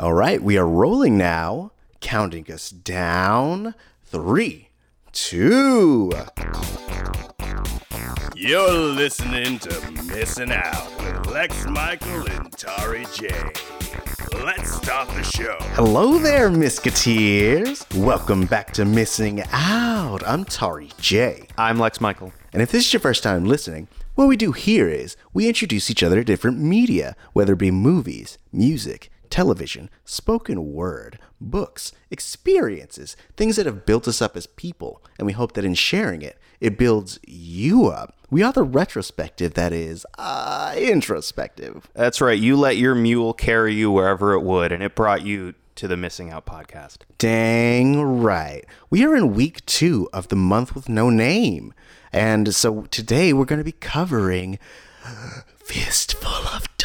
All right, we are rolling now, counting us down. Three, two. You're listening to Missing Out with Lex Michael and Tari J. Let's start the show. Hello there, Misketeers. Welcome back to Missing Out. I'm Tari J. I'm Lex Michael. And if this is your first time listening, what we do here is we introduce each other to different media, whether it be movies, music, television, spoken word, books, experiences, things that have built us up as people, and we hope that in sharing it, it builds you up. We are the retrospective that is uh, introspective. That's right. You let your mule carry you wherever it would, and it brought you to the Missing Out podcast. Dang right. We are in week two of the month with no name. And so today we're going to be covering Fistful of.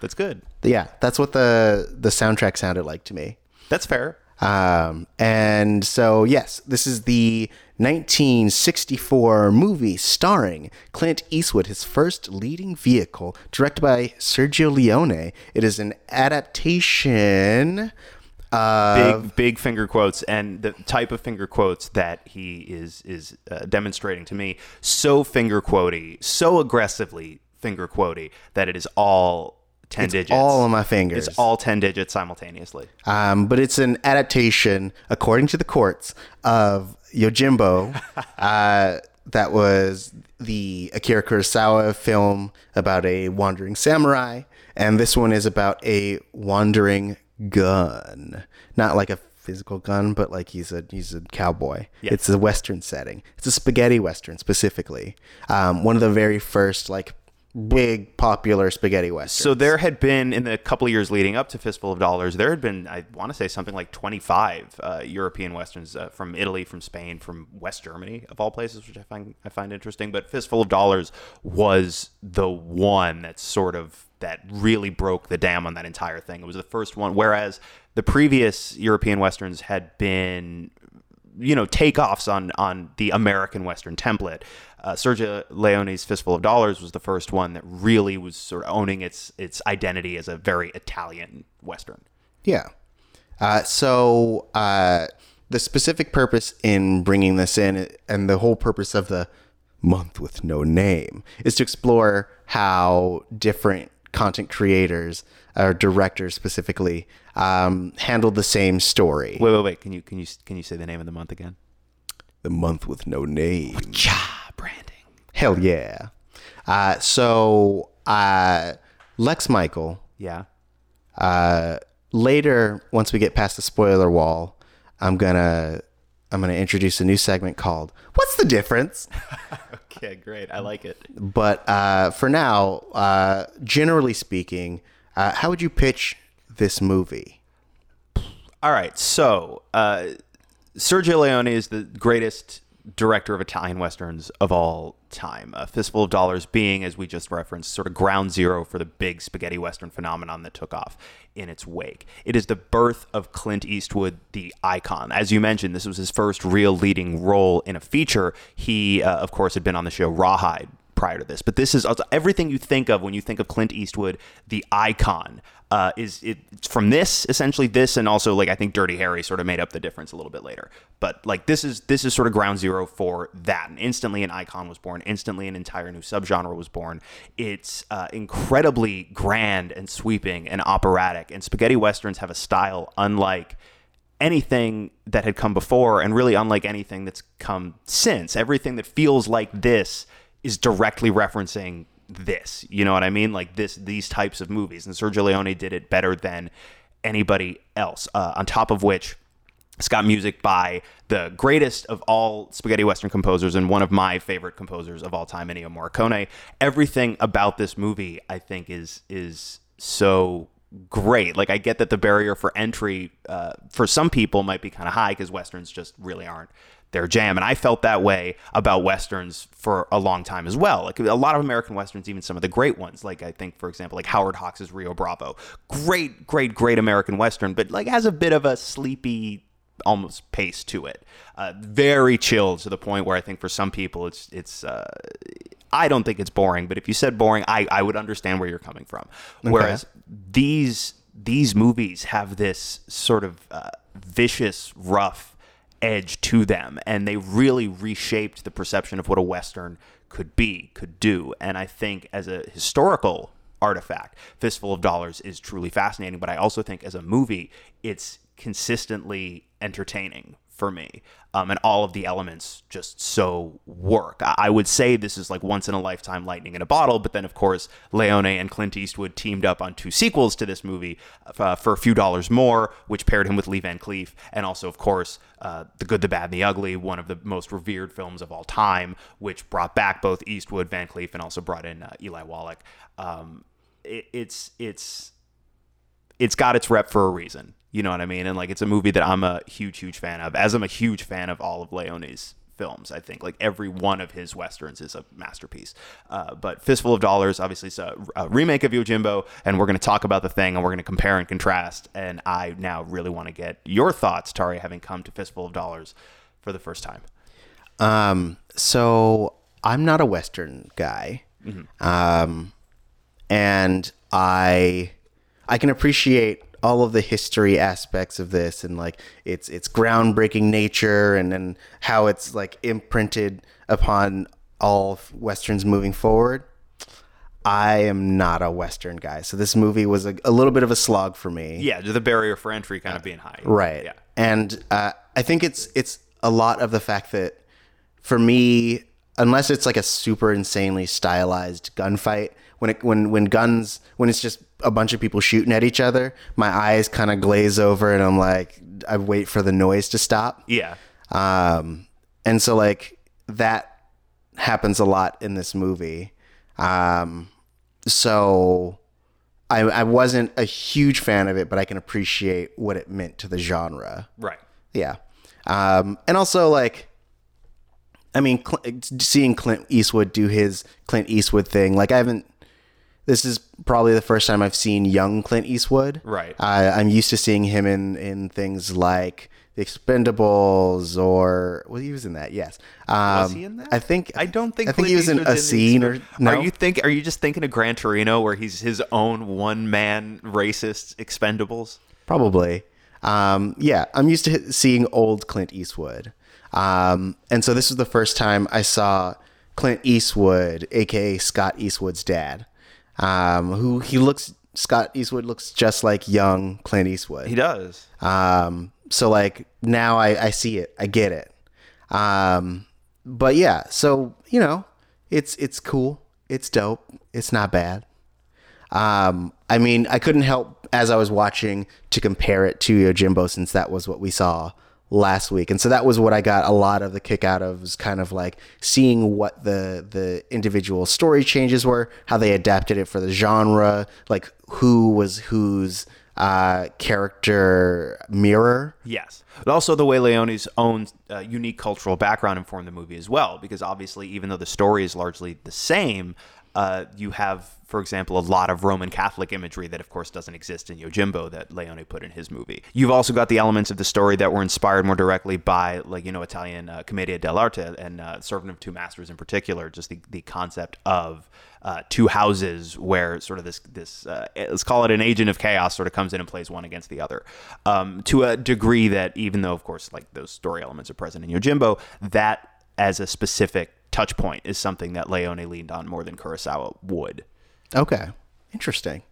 That's good. Yeah, that's what the the soundtrack sounded like to me. That's fair. Um, and so, yes, this is the 1964 movie starring Clint Eastwood, his first leading vehicle, directed by Sergio Leone. It is an adaptation. Of, big big finger quotes and the type of finger quotes that he is is uh, demonstrating to me so finger quotey so aggressively finger quotey that it is all 10 it's digits all on my fingers. it's all 10 digits simultaneously Um, but it's an adaptation, according to the courts, of Yojimbo. uh, that was the Akira Kurosawa film about a wandering samurai, and this one is about a wandering gun. Not like a physical gun, but like he's a he's a cowboy. It's a western setting. It's a spaghetti western specifically. Um, one of the very first like big popular spaghetti westerns. So there had been in the couple of years leading up to Fistful of Dollars, there had been I want to say something like 25 uh, European westerns uh, from Italy, from Spain, from West Germany of all places, which I find I find interesting. But Fistful of Dollars was the one that sort of that really broke the dam on that entire thing. It was the first one, whereas the previous European westerns had been you know takeoffs on on the American Western template. Uh, Sergio Leone's Fistful of Dollars was the first one that really was sort of owning its its identity as a very Italian Western. Yeah. Uh, so uh, the specific purpose in bringing this in, and the whole purpose of the month with no name, is to explore how different content creators or directors specifically um, handled the same story. Wait, wait, wait. Can you can you can you say the name of the month again? The month with no name. Cha branding. Hell yeah. Uh, so uh, Lex Michael Yeah. uh, later, once we get past the spoiler wall, I'm gonna I'm gonna introduce a new segment called "What's the Difference." Okay, great. I like it. But uh, for now, uh, generally speaking, uh, how would you pitch this movie? All right. So, uh, Sergio Leone is the greatest director of Italian westerns of all time. A Fistful of Dollars being, as we just referenced, sort of ground zero for the big spaghetti western phenomenon that took off in its wake. It is the birth of Clint Eastwood, the icon. As you mentioned, this was his first real leading role in a feature. He, uh, of course, had been on the show Rawhide prior to this. But this is everything you think of when you think of Clint Eastwood, the icon. Uh, is it from this essentially this and also like I think Dirty Harry sort of made up the difference a little bit later. But like this is this is sort of ground zero for that. And instantly an icon was born. Instantly an entire new subgenre was born. It's uh, incredibly grand and sweeping and operatic. And spaghetti westerns have a style unlike anything that had come before and really unlike anything that's come since. Everything that feels like this is directly referencing this. You know what I mean? Like this, these types of movies. And Sergio Leone did it better than anybody else. Uh, on top of which, it's got music by the greatest of all spaghetti western composers and one of my favorite composers of all time, Ennio Morricone. Everything about this movie, I think, is is so great. Like I get that the barrier for entry uh, for some people might be kind of high because westerns just really aren't their jam. And I felt that way about westerns for a long time as well. Like a lot of American westerns, even some of the great ones, like I think, for example, like Howard Hawks' Rio Bravo, great, great, great American western, but like has a bit of a sleepy almost pace to it. Uh, very chill to the point where I think for some people it's it's uh, I don't think it's boring, but if you said boring, I, I would understand where you're coming from. Whereas these these movies have this sort of uh, vicious, rough edge to them, and they really reshaped the perception of what a western could be, could do. And I think as a historical artifact, Fistful of Dollars is truly fascinating. But I also think as a movie, it's consistently entertaining for me. Um, and all of the elements just so work. I, I would say this is like once in a lifetime lightning in a bottle, but then of course Leone and Clint Eastwood teamed up on two sequels to this movie uh, for a few dollars more, which paired him with Lee Van Cleef, and also of course uh, The Good, the Bad, and the Ugly, one of the most revered films of all time, which brought back both Eastwood, Van Cleef, and also brought in uh, Eli Wallach. Um, it, it's it's it's got its rep for a reason. You know what I mean? And like it's a movie that I'm a huge, huge fan of, as I'm a huge fan of all of Leone's films. I think like every one of his westerns is a masterpiece. Uh, but Fistful of Dollars, obviously, is a, a remake of Yojimbo, and we're going to talk about the thing, and we're going to compare and contrast. And I now really want to get your thoughts, Tari, having come to Fistful of Dollars for the first time. Um, so I'm not a Western guy. Um, and I, I can appreciate all of the history aspects of this and like its its groundbreaking nature and and how it's like imprinted upon all of westerns moving forward. I am not a Western guy, so this movie was a, a little bit of a slog for me. Yeah, the barrier for entry kind of being high. Right. Yeah. And uh, I think it's it's a lot of the fact that for me, unless it's like a super insanely stylized gunfight, when it when when guns when it's just a bunch of people shooting at each other, my eyes kind of glaze over and I'm like I wait for the noise to stop. Yeah. Um, and so like that happens a lot in this movie. Um, so I, I wasn't a huge fan of it, but I can appreciate what it meant to the genre. Right. Yeah. Um, and also like, I mean, Cl- seeing Clint Eastwood do his Clint Eastwood thing, like I haven't, this is probably the first time I've seen young Clint Eastwood. Right. I, I'm used to seeing him in, in things like The Expendables or, well, he was in that, yes. Um, Was he in that? I think, I don't think I think he Clint was in a scene or, no. Are you think? Are you just thinking of Gran Torino, where he's his own one man racist Expendables? Probably. Um, yeah, I'm used to seeing old Clint Eastwood. Um, and so this was the first time I saw Clint Eastwood, aka Scott Eastwood's dad, um, who he looks, Scott Eastwood looks just like young Clint Eastwood. He does. Um, so like now I, I see it, I get it. Um, but yeah, so you know, it's it's cool, it's dope, it's not bad. Um, I mean, I couldn't help as I was watching to compare it to Yojimbo since that was what we saw last week, and so that was what I got a lot of the kick out of was kind of like seeing what the the individual story changes were, how they adapted it for the genre, like who was whose uh, character mirror. Yes. But also the way Leone's own uh, unique cultural background informed the movie as well, because obviously, even though the story is largely the same, uh, you have, for example, a lot of Roman Catholic imagery that, of course, doesn't exist in Yojimbo that Leone put in his movie. You've also got the elements of the story that were inspired more directly by, like, you know, Italian uh, Commedia dell'arte and uh, Servant of Two Masters in particular, just the, the concept of uh, two houses where sort of this this uh, let's call it an agent of chaos sort of comes in and plays one against the other um, to a degree that even though of course like those story elements are present in Yojimbo that as a specific touch point is something that Leone leaned on more than Kurosawa would. Okay, interesting.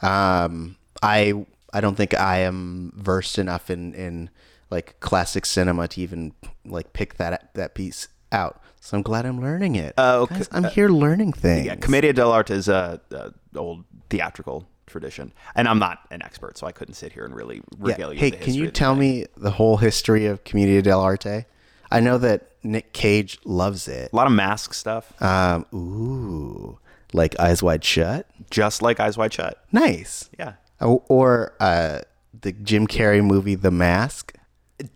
Um, I I don't think I am versed enough in in like classic cinema to even like pick that that piece out. So I'm glad I'm learning it. Uh, okay. Guys, I'm here learning things. Yeah, Commedia dell'arte is a, a old theatrical tradition, and I'm not an expert, so I couldn't sit here and really Yeah. regale you. Hey, can you tell thing. me the whole history of Commedia dell'arte? I know that Nick Cage loves it. a lot of mask stuff, Um, ooh, like Eyes Wide Shut. just like Eyes Wide Shut. Nice. Yeah, or uh, the Jim Carrey movie The Mask.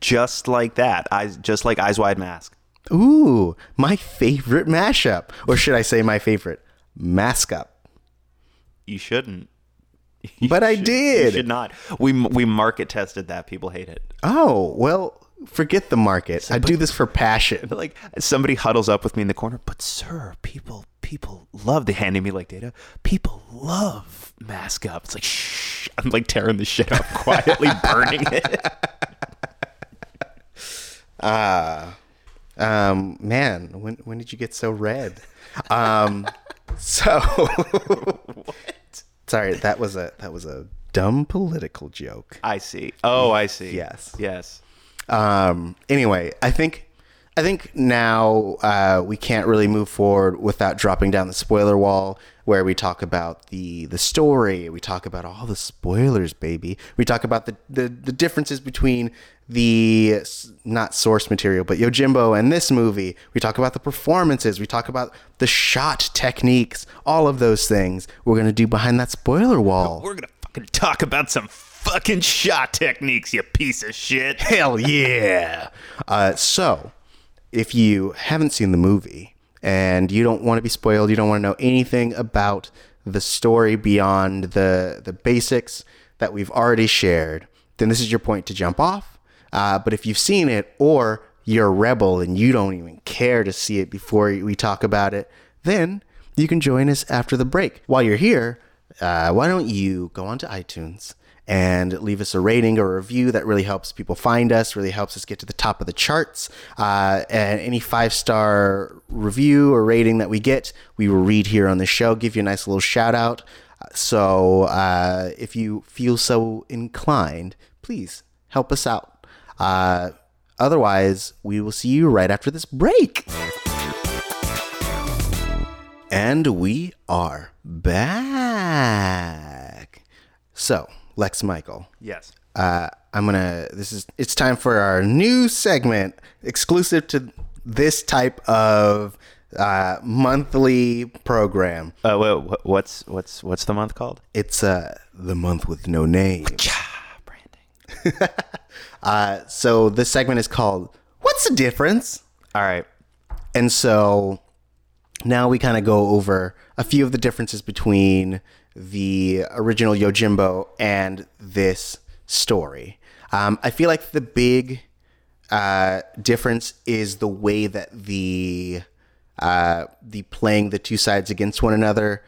just like that. Eyes, just like Eyes Wide Mask. Ooh, my favorite mashup. Or should I say my favorite mask up? You shouldn't. but I did. You did. should not. We we market tested that. People hate it. Oh, well, forget the market. I do this for passion. Like somebody huddles up with me in the corner. But sir, people people love. They handing me like data. People love mask up. It's like shh. I'm like tearing the shit up quietly, burning it. Ah, Um, man, when when did you get so red? Um, so what? sorry, that was a that was a dumb political joke. I see. Oh, I see. Yes. Yes. Um, anyway, I think I think now uh, we can't really move forward without dropping down the spoiler wall, where we talk about the the story. We talk about all the spoilers, baby. We talk about the the, the differences between the not source material, but Yojimbo and this movie. We talk about the performances. We talk about the shot techniques. All of those things we're gonna do behind that spoiler wall. We're gonna fucking talk about some fucking shot techniques, you piece of shit. Hell yeah! Uh, so, if you haven't seen the movie and you don't want to be spoiled, you don't want to know anything about the story beyond the the basics that we've already shared, then this is your point to jump off. Uh, but if you've seen it, or you're a rebel and you don't even care to see it before we talk about it, then you can join us after the break. While you're here, uh, why don't you go onto iTunes and leave us a rating or a review that really helps people find us, really helps us get to the top of the charts. Uh, and any five star review or rating that we get, we will read here on the show, give you a nice little shout out. So uh, if you feel so inclined, please help us out. Uh, otherwise, we will see you right after this break. And we are back. So, Lex Michael, Yes. uh, I'm gonna. This is. It's time for our new segment, exclusive to this type of uh, monthly program. Uh, wha- wha- what's what's what's the month called? It's uh, the month with no name. Branding. Uh, so this segment is called "What's the Difference?" All right. And so now we kind of go over a few of the differences between the original Yojimbo and this story. Um, I feel like the big uh, difference is the way that the uh, the playing the two sides against one another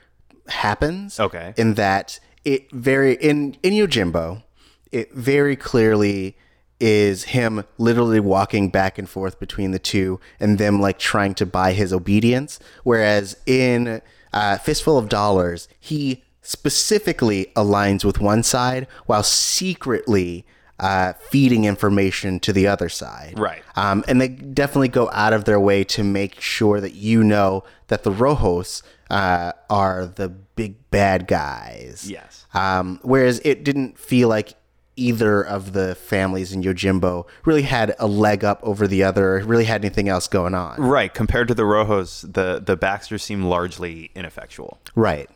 happens. Okay. In that it very in in Yojimbo, it very clearly is him literally walking back and forth between the two and them like trying to buy his obedience. Whereas in uh, Fistful of Dollars, he specifically aligns with one side while secretly uh, feeding information to the other side. Right. Um, and they definitely go out of their way to make sure that you know that the Rojos uh, are the big bad guys. Yes. Um, whereas it didn't feel like either of the families in Yojimbo really had a leg up over the other, or really had anything else going on. Right. Compared to the Rojos, the the Baxters seem largely ineffectual. Right.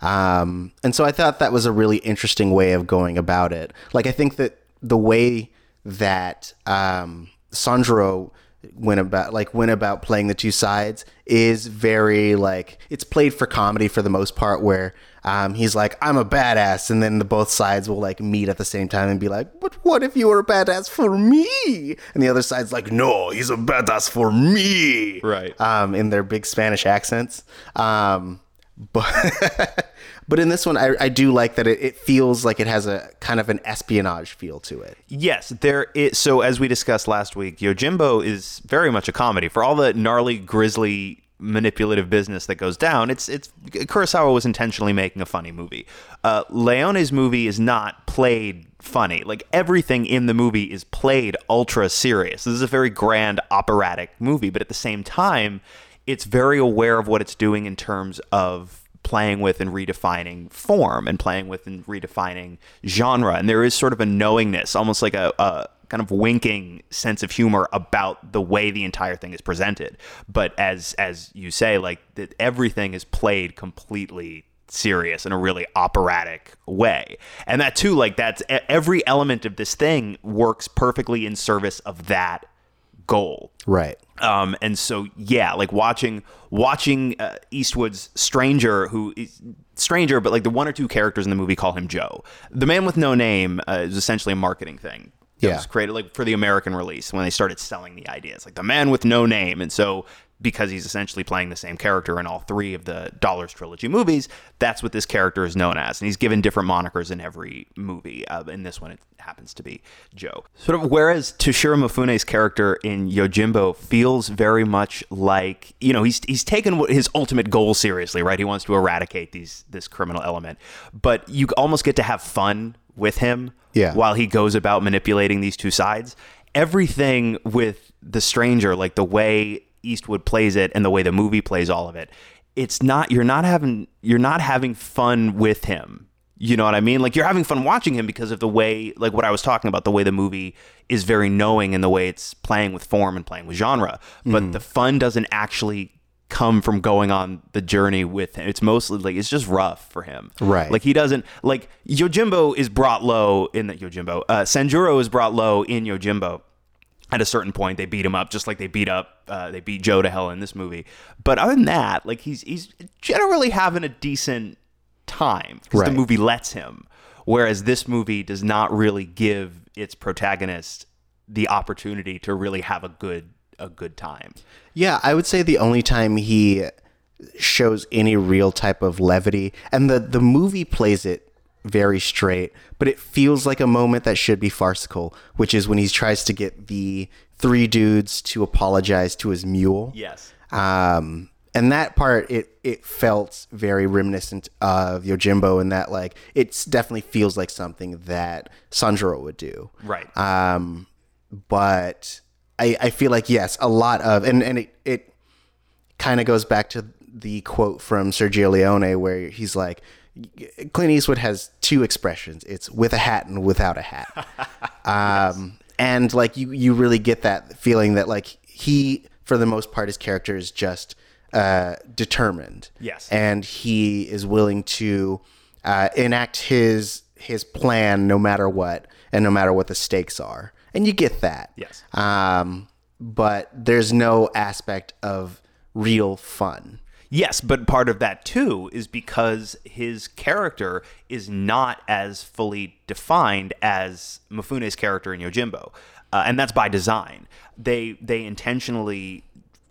Um, and so I thought that was a really interesting way of going about it. Like, I think that the way that um, Sandro went about, like, went about playing the two sides is very like it's played for comedy for the most part. Where um, he's like, "I'm a badass," and then the both sides will like meet at the same time and be like, "But what if you were a badass for me?" And the other side's like, "No, he's a badass for me." Right. um, in their big Spanish accents. Um, but but in this one, I, I do like that it, it feels like it has a kind of an espionage feel to it. Yes, there is. So as we discussed last week, Yojimbo is very much a comedy. For all the gnarly, grisly, manipulative business that goes down, it's it's Kurosawa was intentionally making a funny movie. Uh, Leone's movie is not played funny. Like everything in the movie is played ultra serious. This is a very grand operatic movie, but at the same time, it's very aware of what it's doing in terms of playing with and redefining form and playing with and redefining genre. And there is sort of a knowingness, almost like a, a kind of winking sense of humor about the way the entire thing is presented. But as as you say, like that everything is played completely serious in a really operatic way. And that too, like that's every element of this thing works perfectly in service of that goal. Right. Um, and so yeah, like watching watching uh, Eastwood's Stranger, who is Stranger, but like the one or two characters in the movie call him Joe. The Man with No Name uh, is essentially a marketing thing. It Yeah. was created like for the American release when they started selling the ideas, like the Man with No Name, and so because he's essentially playing the same character in all three of the Dollars trilogy movies, that's what this character is known as, and he's given different monikers in every movie. Uh, in this one, it happens to be Joe. Sort of, whereas Toshiro Mifune's character in Yojimbo feels very much like you know he's he's taken what- his ultimate goal seriously, right? He wants to eradicate these this criminal element, but you almost get to have fun with him Yeah. while he goes about manipulating these two sides. Everything with the stranger, like the way Eastwood plays it and the way the movie plays all of it, it's not you're not having you're not having fun with him. You know what I mean? Like you're having fun watching him because of the way like what I was talking about, the way the movie is very knowing and the way it's playing with form and playing with genre. But the fun doesn't actually come from going on the journey with him. It's mostly like it's just rough for him. Right. Like he doesn't like Yojimbo is brought low in the Yojimbo. Uh, Sanjuro is brought low in Yojimbo. At a certain point, they beat him up just like they beat up uh, they beat Joe to hell in this movie. But other than that, like he's he's generally having a decent time because the movie lets him. Whereas this movie does not really give its protagonist the opportunity to really have a good a good time. Yeah, I would say the only time he shows any real type of levity, and the the movie plays it very straight, but it feels like a moment that should be farcical, which is when he tries to get the three dudes to apologize to his mule. Yes. Um, and that part, it it felt very reminiscent of Yojimbo in that, like, it definitely feels like something that Sanjuro would do. Right. Um, but I, I feel like yes, a lot of and and it it kind of goes back to the quote from Sergio Leone where he's like, Clint Eastwood has two expressions: it's with a hat and without a hat. um, and like you you really get that feeling that like he, for the most part, his character is just uh, determined. Yes. and he is willing to uh, enact his his plan no matter what and no matter what the stakes are and you get that Yes. um, but there's no aspect of real fun Yes, but part of that too is because his character is not as fully defined as Mifune's character in Yojimbo, uh, and that's by design. They they intentionally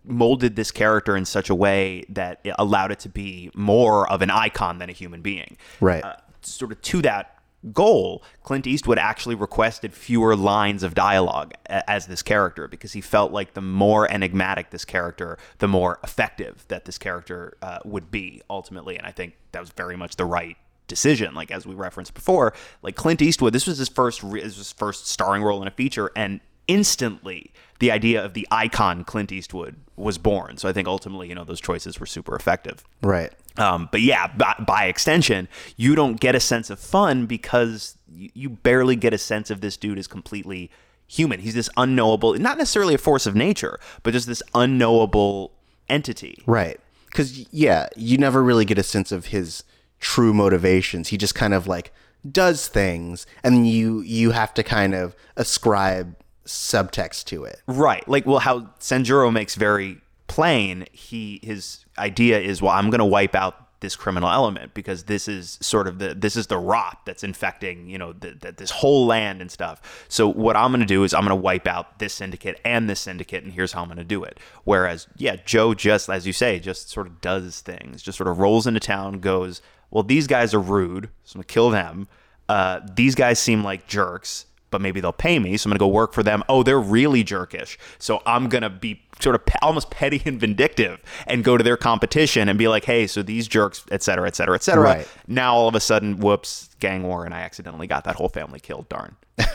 molded this character in such a way that it allowed it to be more of an icon than a human being. Right. Uh, sort of to that goal, Clint Eastwood actually requested fewer lines of dialogue as this character because he felt like the more enigmatic this character, the more effective that this character uh, would be ultimately. And I think that was very much the right decision. Like as we referenced before, like Clint Eastwood, this was his first re- this was his first starring role in a feature, and instantly the idea of the icon Clint Eastwood was born. So I think ultimately, you know, those choices were super effective. right Um, but yeah, by, by extension, you don't get a sense of fun because you, you barely get a sense of this dude is completely human. He's this unknowable, not necessarily a force of nature, but just this unknowable entity. right because yeah you never really get a sense of his true motivations he just kind of like does things and you you have to kind of ascribe subtext to it Right. Like, well, how Sanjuro makes very plain, he his idea is, well, I'm going to wipe out this criminal element because this is sort of the this is the rot that's infecting you know the, the, this whole land and stuff. So what I'm going to do is I'm going to wipe out this syndicate and this syndicate, and here's how I'm going to do it. Whereas, yeah, Joe just as you say, just sort of does things, just sort of rolls into town, goes, well, these guys are rude, so I'm gonna kill them. Uh, these guys seem like jerks but maybe they'll pay me, so I'm gonna go work for them. Oh, they're really jerkish, so I'm gonna be sort of almost petty and vindictive and go to their competition and be like, hey, so these jerks, et cetera, et cetera, et cetera. Right. Now all of a sudden, whoops, gang war, and I accidentally got that whole family killed. Darn.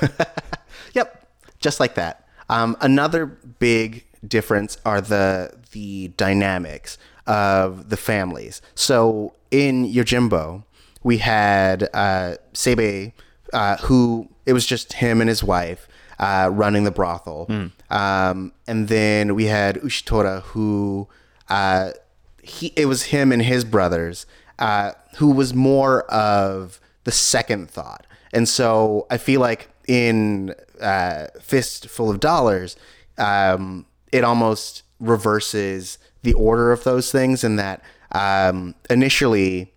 Yep, just like that. Um, another big difference are the the dynamics of the families. So in Yojimbo, we had uh, Seibei, uh, who it was just him and his wife uh, running the brothel, um, and then we had Ushitora, who uh, he it was him and his brothers, uh, who was more of the second thought. And so I feel like in uh, Fistful of Dollars, um, it almost reverses the order of those things in that um, initially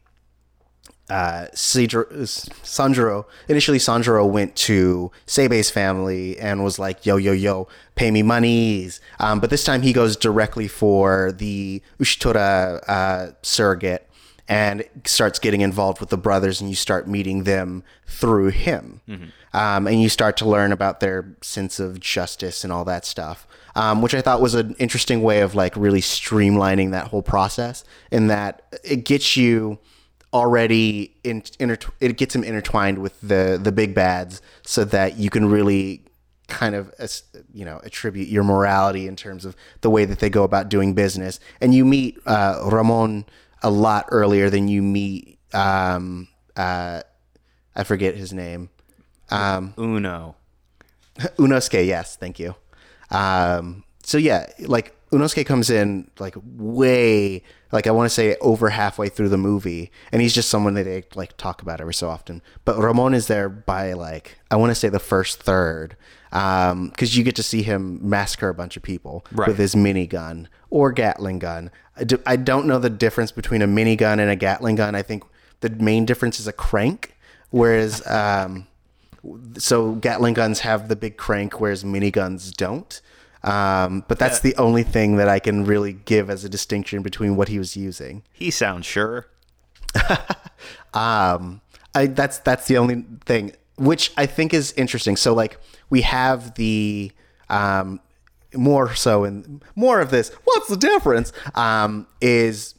uh, Sanjuro initially Sanjuro went to Seibei's family and was like, "Yo, yo, yo, pay me monies." Um, but this time he goes directly for the Ushitora uh, surrogate and starts getting involved with the brothers, and you start meeting them through him, um, and you start to learn about their sense of justice and all that stuff. Um, which I thought was an interesting way of like really streamlining that whole process, in that it gets you already in, intertw- it gets him intertwined with the the big bads so that you can really kind of you know attribute your morality in terms of the way that they go about doing business and you meet uh, Ramon a lot earlier than you meet um, uh, I forget his name um, Uno. Unosuke, yes, thank you. Um, so yeah, like Unosuke comes in like way, like I want to say over halfway through the movie, and he's just someone that they like talk about every so often. But Ramon is there by like I want to say the first third, because you get to see him massacre a bunch of people Right. with his minigun or Gatling gun. I, do, I don't know the difference between a minigun and a Gatling gun. I think the main difference is a crank, whereas. Um, so Gatling guns have the big crank, whereas miniguns don't. Um, but that's the only thing that I can really give as a distinction between what he was using. He sounds sure. Um, I that's that's the only thing, which I think is interesting. So like we have the um, more so and more of this. What's the difference? Um, is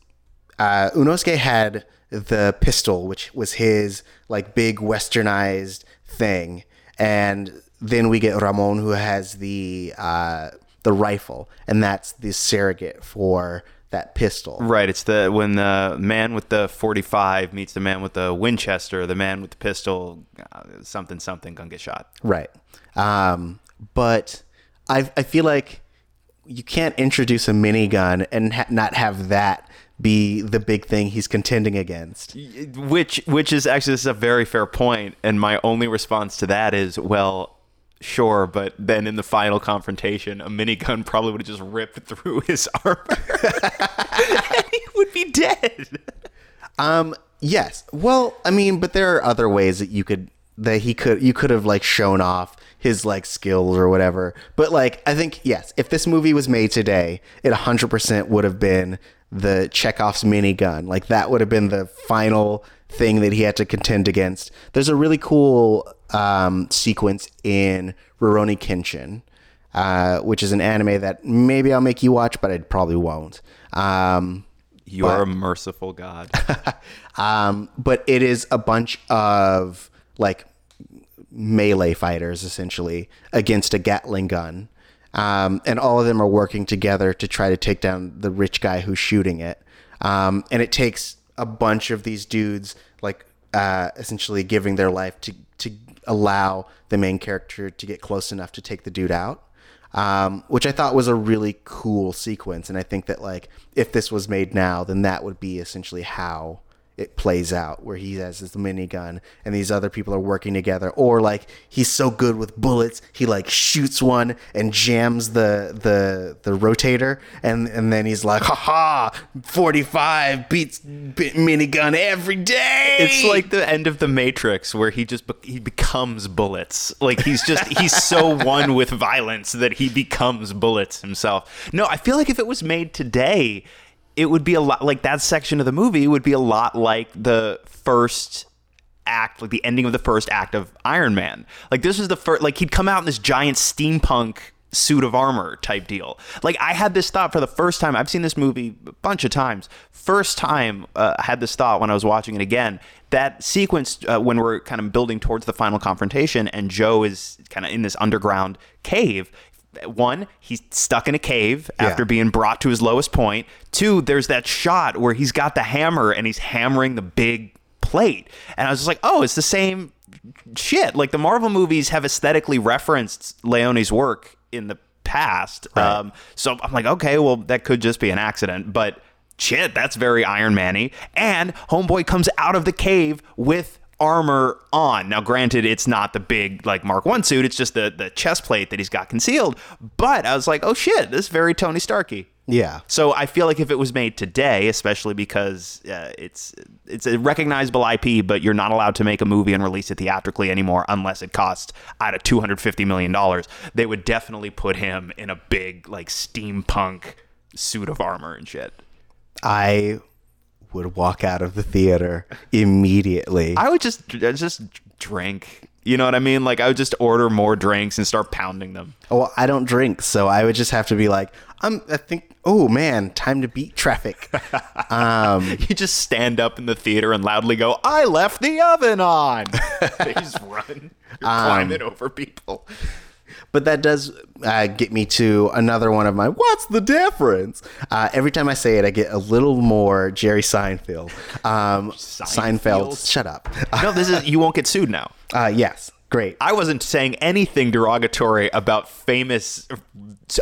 uh, Unosuke had the pistol, which was his like big westernized thing, and then we get Ramon, who has the uh, the rifle, and that's the surrogate for that pistol. Right. It's the when the man with the 45 meets the man with the Winchester, the man with the pistol, uh, something something gonna get shot. Right. Um, but I I feel like you can't introduce a minigun and ha- not have that be the big thing he's contending against. Which which is actually this is a very fair point, and my only response to that is, well, sure, but then in the final confrontation, a minigun probably would have just ripped through his armor, and he would be dead. Um, yes. Well, I mean, but there are other ways that you could that he could you could have like shown off his like skills or whatever. But like I think yes, if this movie was made today, it 100% would have been the Chekhov's minigun. Like that would have been the final thing that he had to contend against. There's a really cool um, sequence in Rurouni Kenshin, uh, which is an anime that maybe I'll make you watch, but I probably won't. Um, You are a merciful God. um, but it is a bunch of like melee fighters essentially against a Gatling gun. Um, and all of them are working together to try to take down the rich guy who's shooting it. Um, and it takes a bunch of these dudes like uh, essentially giving their life to to allow the main character to get close enough to take the dude out um, which I thought was a really cool sequence. And I think that like if this was made now, then that would be essentially how it plays out, where he has his minigun and these other people are working together, or like he's so good with bullets, he like shoots one and jams the the the rotator, and and then he's like, ha ha, forty five beats bi- minigun every day. It's like the end of the Matrix where he just be- he becomes bullets. Like he's just he's so one with violence that he becomes bullets himself. No, I feel like if it was made today, it would be a lot like that section of the movie would be a lot like the first act, like the ending of the first act of Iron Man. Like this was the first like he'd come out in this giant steampunk suit of armor type deal. Like I had this thought for the first time. I've seen this movie a bunch of times. First time uh, I had this thought when I was watching it again. That sequence uh, when we're kind of building towards the final confrontation and Joe is kind of in this underground cave. One, he's stuck in a cave after Yeah. being brought to his lowest point. Two, there's that shot where he's got the hammer and he's hammering the big plate. And I was just like, oh, it's the same shit. Like the Marvel movies have aesthetically referenced Leone's work in the past. Um, so I'm like, okay, well, that could just be an accident. But shit, that's very Iron Man y. And Homeboy comes out of the cave with armor on. Now, granted, it's not the big like Mark One suit; it's just the the chest plate that he's got concealed. But I was like, oh shit, this is very Tony Starky. Yeah. So I feel like if it was made today, especially because uh, it's it's a recognizable IP, but you're not allowed to make a movie and release it theatrically anymore unless it costs out of 250 million dollars, they would definitely put him in a big like steampunk suit of armor and shit. I would walk out of the theater immediately. I would just I just drink. You know what I mean? Like I would just order more drinks and start pounding them. well, I don't drink, so I would just have to be like, I'm. I think. Oh man, time to beat traffic. um, You just stand up in the theater and loudly go, "I left the oven on." they just run, You're climbing over people. But that does uh, get me to another one of my. What's the difference? Uh, every time I say it, I get a little more Jerry Seinfeld. Um, Seinfeld. Seinfeld? Shut up. No, this is you won't get sued now. Uh, yes, great. I wasn't saying anything derogatory about famous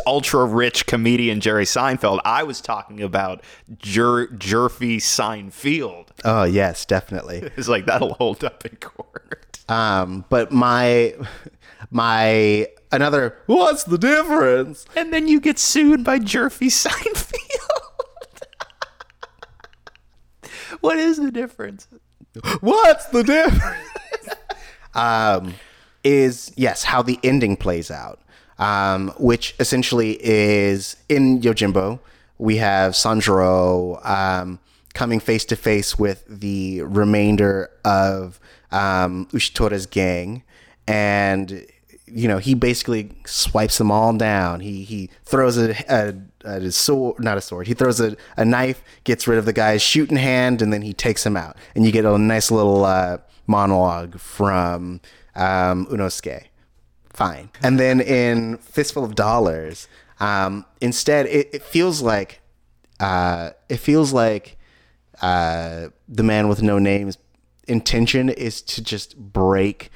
ultra rich comedian Jerry Seinfeld. I was talking about Jer- Jerfy Seinfeld. Oh yes, definitely. It's like that'll hold up in court. Um, but my my another. What's the difference? And then you get sued by Jerfy Seinfeld. what is the difference? What's the difference? um, is yes, how the ending plays out, um, which essentially is in Yojimbo. We have Sanjuro um, coming face to face with the remainder of um, Ushitora's gang, and you know he basically swipes them all down. He he throws a, a, a sword, not a sword. He throws a, a knife, gets rid of the guy's shooting hand, and then he takes him out. And you get a nice little uh, monologue from um, Unosuke. Fine. And then in Fistful of Dollars, um, instead it, it feels like uh, it feels like uh, the man with no name's intention is to just break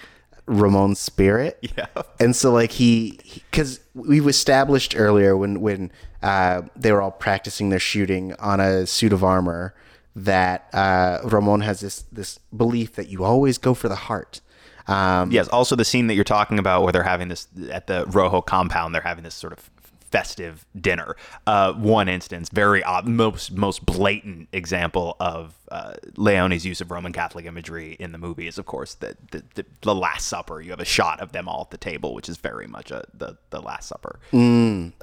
Ramon's spirit. Yeah. And so like he, because we've established earlier when when uh, they were all practicing their shooting on a suit of armor that uh, Ramon has this this belief that you always go for the heart. Um, Yes. Also, the scene that you're talking about, where they're having this at the Rojo compound, they're having this sort of festive dinner. Uh, one instance, very ob- most most blatant example of uh, Leone's use of Roman Catholic imagery in the movie is, of course, the, the the the Last Supper. You have a shot of them all at the table, which is very much a the the Last Supper.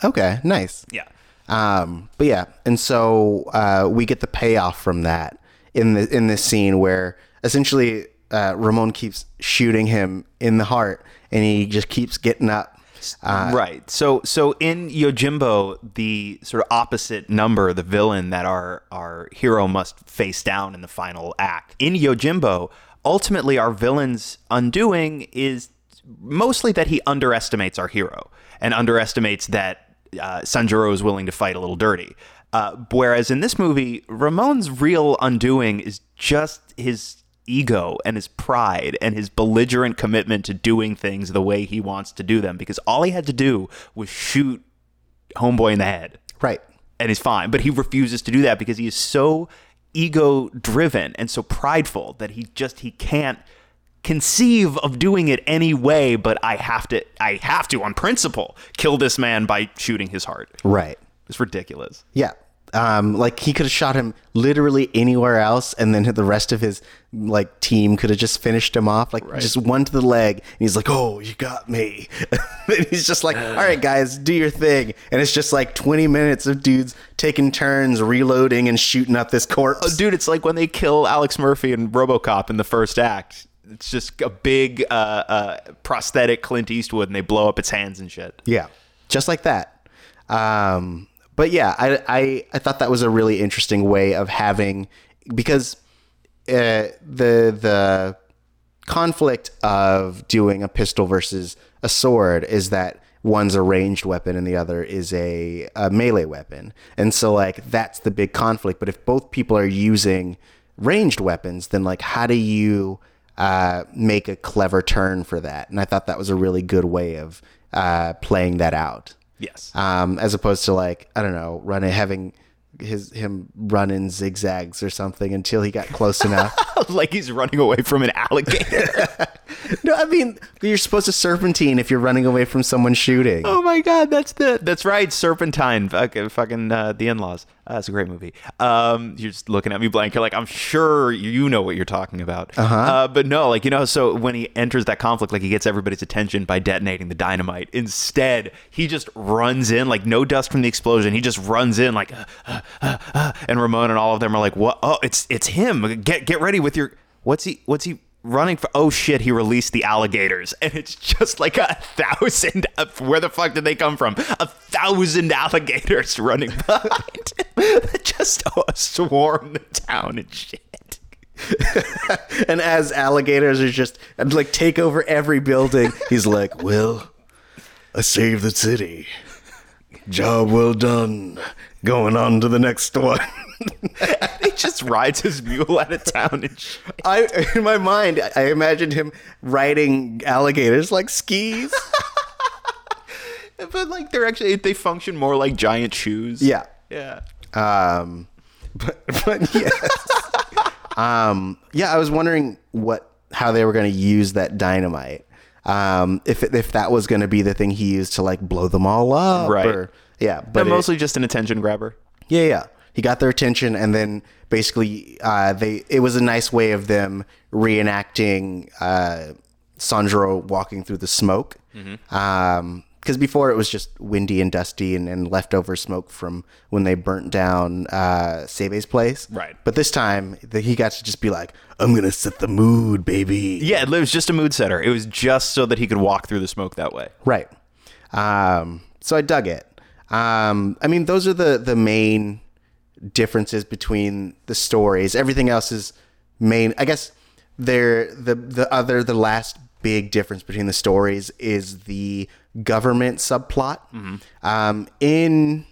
Okay, nice. Yeah. Um, but yeah, and so uh, we get the payoff from that in the in this scene where essentially uh, Ramon keeps shooting him in the heart, and he just keeps getting up. Uh, right. So so in Yojimbo, the sort of opposite number, the villain that our our hero must face down in the final act. In Yojimbo, ultimately our villain's undoing is mostly that he underestimates our hero and underestimates that uh, Sanjuro is willing to fight a little dirty. Uh, whereas in this movie, Ramon's real undoing is just his ego and his pride and his belligerent commitment to doing things the way he wants to do them because all he had to do was shoot homeboy in the head right. and he's fine but he refuses to do that because he is so ego driven and so prideful that he just he can't conceive of doing it any way but i have to i have to on principle kill this man by shooting his heart Right. it's ridiculous Yeah. Um, like he could have shot him literally anywhere else, and then the rest of his like team could have just finished him off, like just one to the leg. And he's like, "Oh, you got me." and he's just like, "All right, guys, do your thing." And it's just like twenty minutes of dudes taking turns reloading and shooting up this corpse. Oh, dude, it's like when they kill Alex Murphy in RoboCop in the first act. It's just a big uh, uh, prosthetic Clint Eastwood, and they blow up its hands and shit. Yeah, just like that. Um, but yeah, I, I I thought that was a really interesting way of having because uh, the the conflict of doing a pistol versus a sword is that one's a ranged weapon and the other is a, a melee weapon, and so like that's the big conflict. But if both people are using ranged weapons, then like how do you uh, make a clever turn for that? And I thought that was a really good way of uh, playing that out Yes. um, as opposed to like I don't know, running having his him running zigzags or something until he got close enough. like he's running away from an alligator. no, I mean you're supposed to serpentine if you're running away from someone shooting. oh my god, that's the that's right, Serpentine, fucking, fucking uh, the in-laws. Uh, that's a great movie. Um, you're just looking at me blank. You're like, I'm sure you know what you're talking about. Uh-huh. but no, like you know, so when he enters that conflict, like he gets everybody's attention by detonating the dynamite. Instead, he just runs in, like no dust from the explosion. He just runs in, like, uh, uh, uh, uh, and Ramon and all of them are like, what? Oh, it's it's him. Get get ready with your. What's he? What's he? Running for oh shit he released the alligators and it's just like a thousand where the fuck did they come from a thousand alligators running behind that just swarm the town and shit and as alligators are just and like take over every building, he's like, "Well, I saved the city. Job well done. Going on to the next one." he just rides his mule out of town and shit. I in my mind, I imagined him riding alligators like skis. but like they're actually they function more like giant shoes Yeah. yeah Um, but but yes. um, yeah, I was wondering what how they were going to use that dynamite. Um, if if that was going to be the thing he used to like blow them all up, Right. Or, yeah, but but it- mostly just an attention grabber yeah, yeah. He got their attention, and then basically, uh, they it was a nice way of them reenacting uh, Sanjuro walking through the smoke. Because before it was just windy and dusty, and, and leftover smoke from when they burnt down uh, Seibei's place. Right. But this time, the, he got to just be like, "I'm gonna set the mood, baby." yeah it was just a mood setter it was just so that he could walk through the smoke that way Right. Um, so I dug it. Um, I mean, those are the the main differences between the stories. Everything else is main. I guess they're the the other the last big difference between the stories is the government subplot. Um, in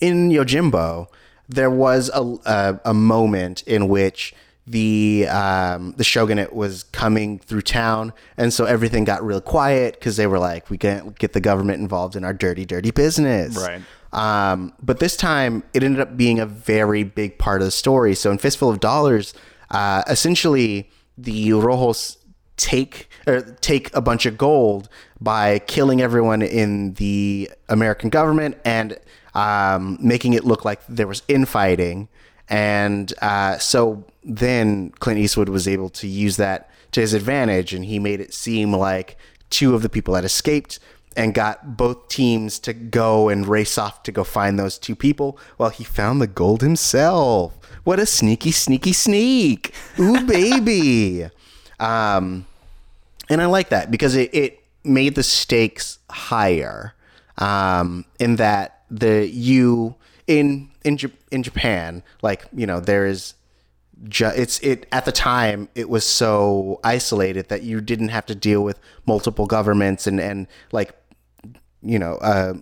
in Yojimbo, there was a, a, a moment in which the um, the shogunate was coming through town, and so everything got real quiet because they were like, we can't get the government involved in our dirty, dirty business. Right. Um, but this time, it ended up being a very big part of the story. So in Fistful of Dollars, uh, essentially the Rojos take or take a bunch of gold by killing everyone in the American government and um, making it look like there was infighting. And uh, so then Clint Eastwood was able to use that to his advantage, and he made it seem like two of the people had escaped and got both teams to go and race off to go find those two people while he found the gold himself. What a sneaky, sneaky sneak. Ooh, baby. Um, and I like that because it, it made the stakes higher. Um, in that the you in in J- in Japan, like you know, there is ju- it's it at the time it was so isolated that you didn't have to deal with multiple governments and and like you know uh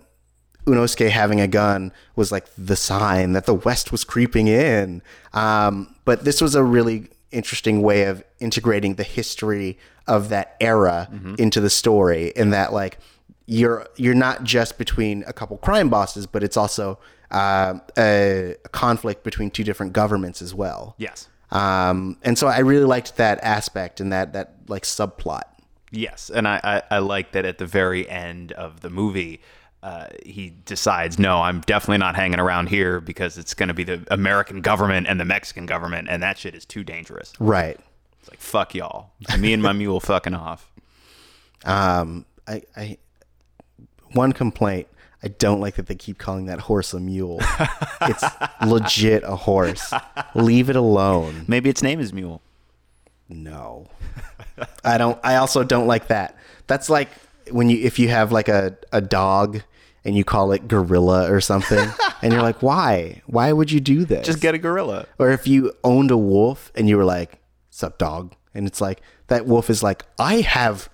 Unosuke having a gun was like the sign that the West was creeping in. Um, but this was a really interesting way of integrating the history of that era into the story. In that, like, you're you're not just between a couple crime bosses, but it's also uh, a, a conflict between two different governments as well. Yes. Um, and so I really liked that aspect and that that like subplot. Yes, and I, I, I like that at the very end of the movie, uh, he decides, no, I'm definitely not hanging around here because it's going to be the American government and the Mexican government, and that shit is too dangerous. Right. It's like fuck y'all, me and my mule fucking off. Um, I, I one complaint. I don't like that they keep calling that horse a mule. it's legit a horse. Leave it alone. Maybe its name is Mule. No. I don't I also don't like that. That's like when you if you have like a, a dog and you call it gorilla or something and you're like, "Why? Why would you do this?" Just get a gorilla. or if you owned a wolf and you were like, "Sup, dog?" and it's like that wolf is like, "I have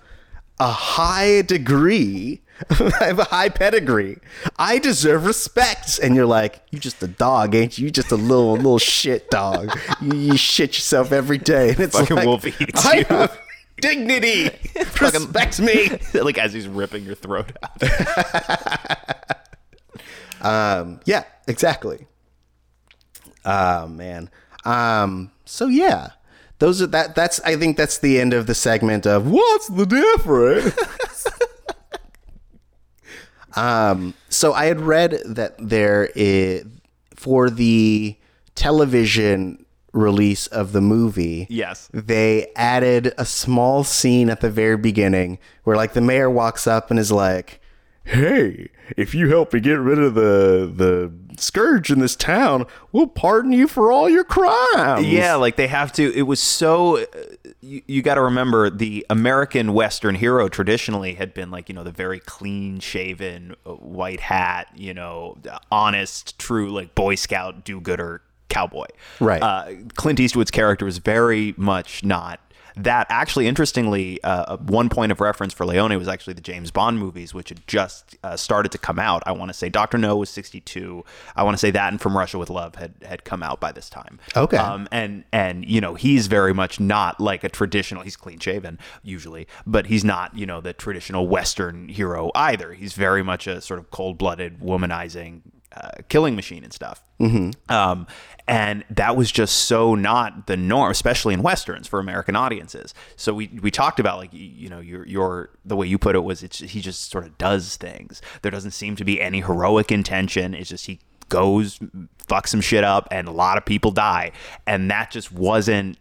a high degree, I have a high pedigree. I deserve respect." And you're like, you're just a dog, ain't you? You're just a little little shit dog. You, you shit yourself every day." And it's Fucking like, wolf eats I you. have dignity. respect me. like as he's ripping your throat out. Um, yeah, exactly. Oh man. Um. So yeah, those are that. That's I think that's the end of the segment of what's the difference. Um. So I had read that there is for the television release of the movie. Yes. They added a small scene at the very beginning where like the mayor walks up and is like, "Hey, if you help me get rid of the the scourge in this town, we'll pardon you for all your crimes." Yeah, like they have to. It was so. Uh, you, you got to remember the American Western hero traditionally had been like you know the very clean shaven, uh, white hat, you know, honest, true like Boy Scout do gooder cowboy. Right. Uh, Clint Eastwood's character was very much not that. Actually, interestingly, uh, one point of reference for Leone was actually the James Bond movies, which had just uh, started to come out. I want to say Doctor No was sixty two. I want to say that and From Russia with Love had had come out by this time. Okay. Um, and and you know he's very much not like a traditional. He's clean shaven usually, but he's not you know the traditional Western hero either. He's very much a sort of cold blooded, womanizing uh, killing machine and stuff. Mm-hmm. Um, and that was just so not the norm, especially in westerns for American audiences. So we we talked about like you, you know your your the way you put it was it's he just sort of does things. There doesn't seem to be any heroic intention. It's just he goes fucks some shit up and a lot of people die, and that just wasn't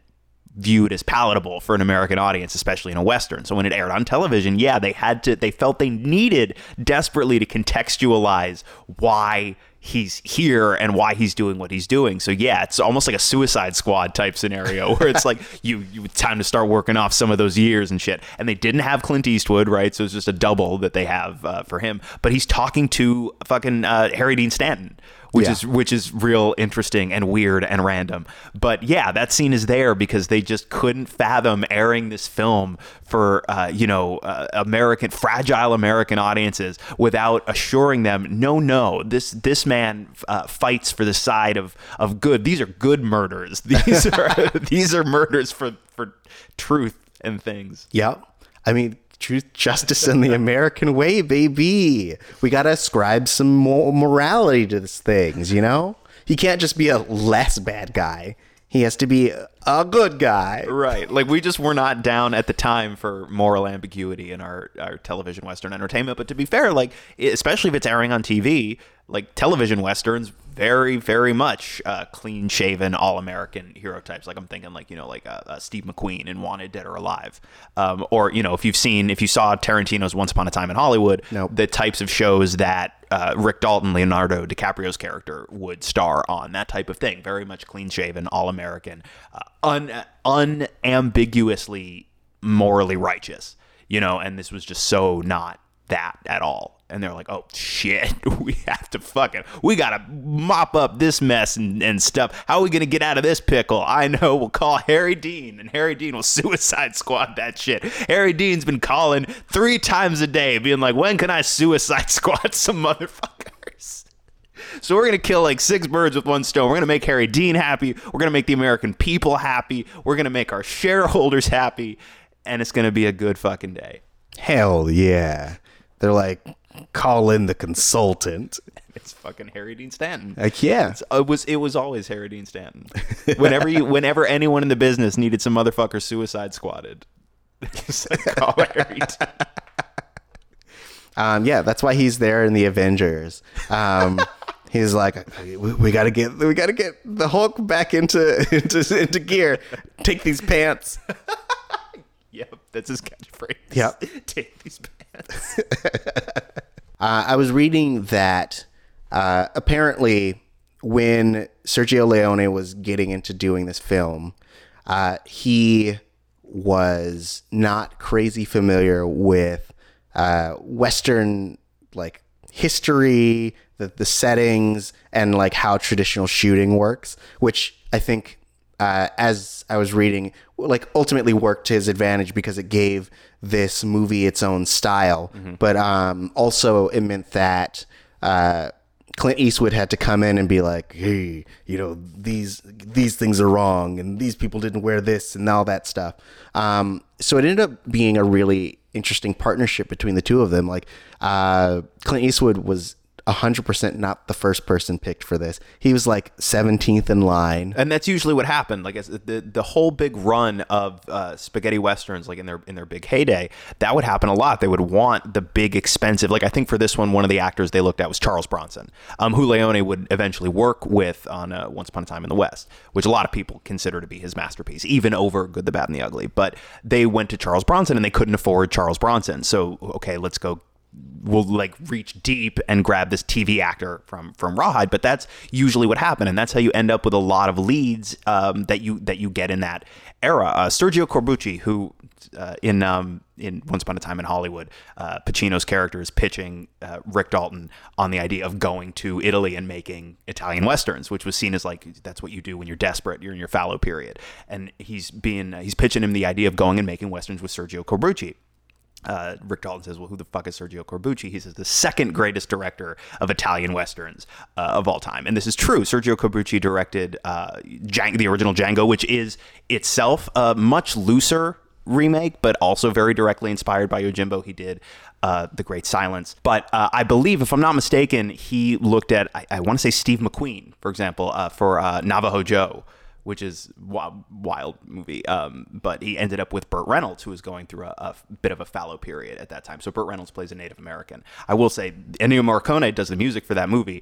viewed as palatable for an American audience, especially in a Western. So when it aired on television, yeah, they had to, they felt they needed desperately to contextualize why he's here and why he's doing what he's doing. So yeah, it's almost like a Suicide Squad type scenario where it's like you, you time to start working off some of those years and shit. And they didn't have Clint Eastwood, right? So it's just a double that they have uh, for him. But he's talking to fucking uh, Harry Dean Stanton which Yeah. is which is real interesting and weird and random. But yeah, that scene is there because they just couldn't fathom airing this film for uh, you know uh, American fragile American audiences without assuring them, no, no, this this man uh, fights for the side of of good. These are good murders. These are these are murders for for truth and things. Yeah, I mean, truth, justice, and the American way, baby. We gotta ascribe some more morality to these things, you know? He can't just be a less bad guy. He has to be a good guy. Right. Like we just were not down at the time for moral ambiguity in our, our television western entertainment. But to be fair, like especially if it's airing on TV, like television westerns, very very much uh, clean shaven, all American hero types. Like I'm thinking like you know like uh, uh, Steve McQueen in Wanted, Dead or Alive, um, or you know if you've seen if you saw Tarantino's Once Upon a Time in Hollywood, Nope. the types of shows that uh, Rick Dalton, Leonardo DiCaprio's character, would star on. That type of thing. Very much clean shaven, all American, uh, un- unambiguously morally righteous. You know, and this was just so not that at all. And they're like, oh shit, we have to fucking, we gotta mop up this mess and, and stuff. How are we gonna get out of this pickle? I know, we'll call Harry Dean, and Harry Dean will suicide squad that shit. Harry Dean's been calling three times a day, being like, when can I suicide squad some motherfuckers? So we're gonna kill like six birds with one stone. We're gonna make Harry Dean happy. We're gonna make the American people happy. We're gonna make our shareholders happy, and it's gonna be a good fucking day. Hell yeah. They're like, call in the consultant. It's fucking Harry Dean Stanton. Like, yeah. It's- it was it was always Harry Dean Stanton. Whenever you whenever anyone in the business needed some motherfucker suicide squatted, call Harry. Um, yeah, that's why he's there in the Avengers. Um, he's like, we, we gotta get, we gotta get the Hulk back into into into gear. Take these pants. Yep, that's his catchphrase. Yep. Take these pants. Uh, I was reading that uh, apparently when Sergio Leone was getting into doing this film, uh, he was not crazy familiar with uh, Western like history, the, the settings, and like how traditional shooting works, which I think uh, as I was reading, like ultimately worked to his advantage because it gave this movie its own style. But um, also it meant that uh, Clint Eastwood had to come in and be like, "Hey, you know these these things are wrong, and these people didn't wear this, and all that stuff." Um, so it ended up being a really interesting partnership between the two of them. Like uh, Clint Eastwood was 100% not the first person picked for this. He was like 17th in line. and that's usually what happened. Like the the whole big run of uh, spaghetti westerns, like in their in their big heyday, that would happen a lot. They would want the big expensive. Like I think for this one, one of the actors they looked at was Charles Bronson, um, who Leone would eventually work with on uh, Once Upon a Time in the West, which a lot of people consider to be his masterpiece, even over Good, the Bad, and the Ugly. But they went to Charles Bronson and they couldn't afford Charles Bronson, so okay, let's go will like reach deep and grab this TV actor from from Rawhide, but that's usually what happened, and that's how you end up with a lot of leads um, that you that you get in that era. Uh, Sergio Corbucci, who uh, in um, in Once Upon a Time in Hollywood, uh, Pacino's character is pitching uh, Rick Dalton on the idea of going to Italy and making Italian westerns, which was seen as like that's what you do when you're desperate, you're in your fallow period, and he's being he's pitching him the idea of going and making westerns with Sergio Corbucci uh, Rick Dalton says, "Well, who the fuck is Sergio Corbucci?" He says, "The second greatest director of Italian westerns uh, of all time," and this is true. Sergio Corbucci directed uh, the original Django, which is itself a much looser remake, but also very directly inspired by Yojimbo. He did uh, The Great Silence, but uh, I believe, if I'm not mistaken, he looked at I, I want to say Steve McQueen, for example, uh, for uh, Navajo Joe which is wild, wild movie. Um, but he ended up with Burt Reynolds, who was going through a, a bit of a fallow period at that time. So Burt Reynolds plays a Native American. I will say, Ennio Morricone does the music for that movie,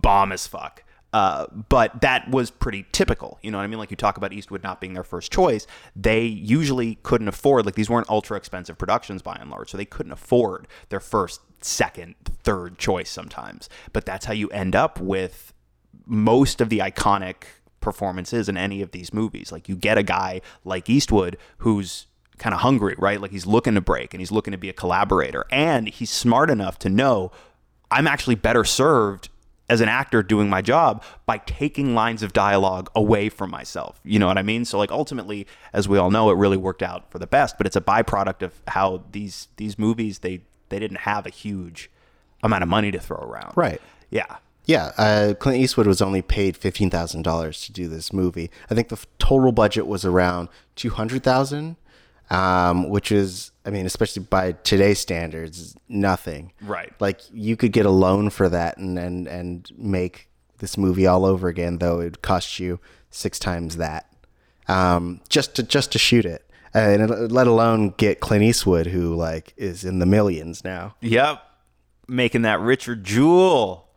bomb as fuck. Uh, but that was pretty typical. You know what I mean? Like you talk about Eastwood not being their first choice. They usually couldn't afford, like these weren't ultra expensive productions by and large. So they couldn't afford their first, second, third choice sometimes. But that's how you end up with most of the iconic performances in any of these movies. Like you get a guy like Eastwood who's kind of hungry, right? Like he's looking to break and he's looking to be a collaborator and he's smart enough to know I'm actually better served as an actor doing my job by taking lines of dialogue away from myself. You know what I mean? So like ultimately, as we all know, it really worked out for the best, but it's a byproduct of how these these movies they they didn't have a huge amount of money to throw around. Right. Yeah. Yeah, uh, Clint Eastwood was only paid fifteen thousand dollars to do this movie. I think the f- total budget was around two hundred thousand, um, which is, I mean, especially by today's standards, is nothing. Right. Like you could get a loan for that and and and make this movie all over again, though it would cost you six times that um, just to just to shoot it, and let alone get Clint Eastwood, who like is in the millions now. Yep. Making that Richard Jewell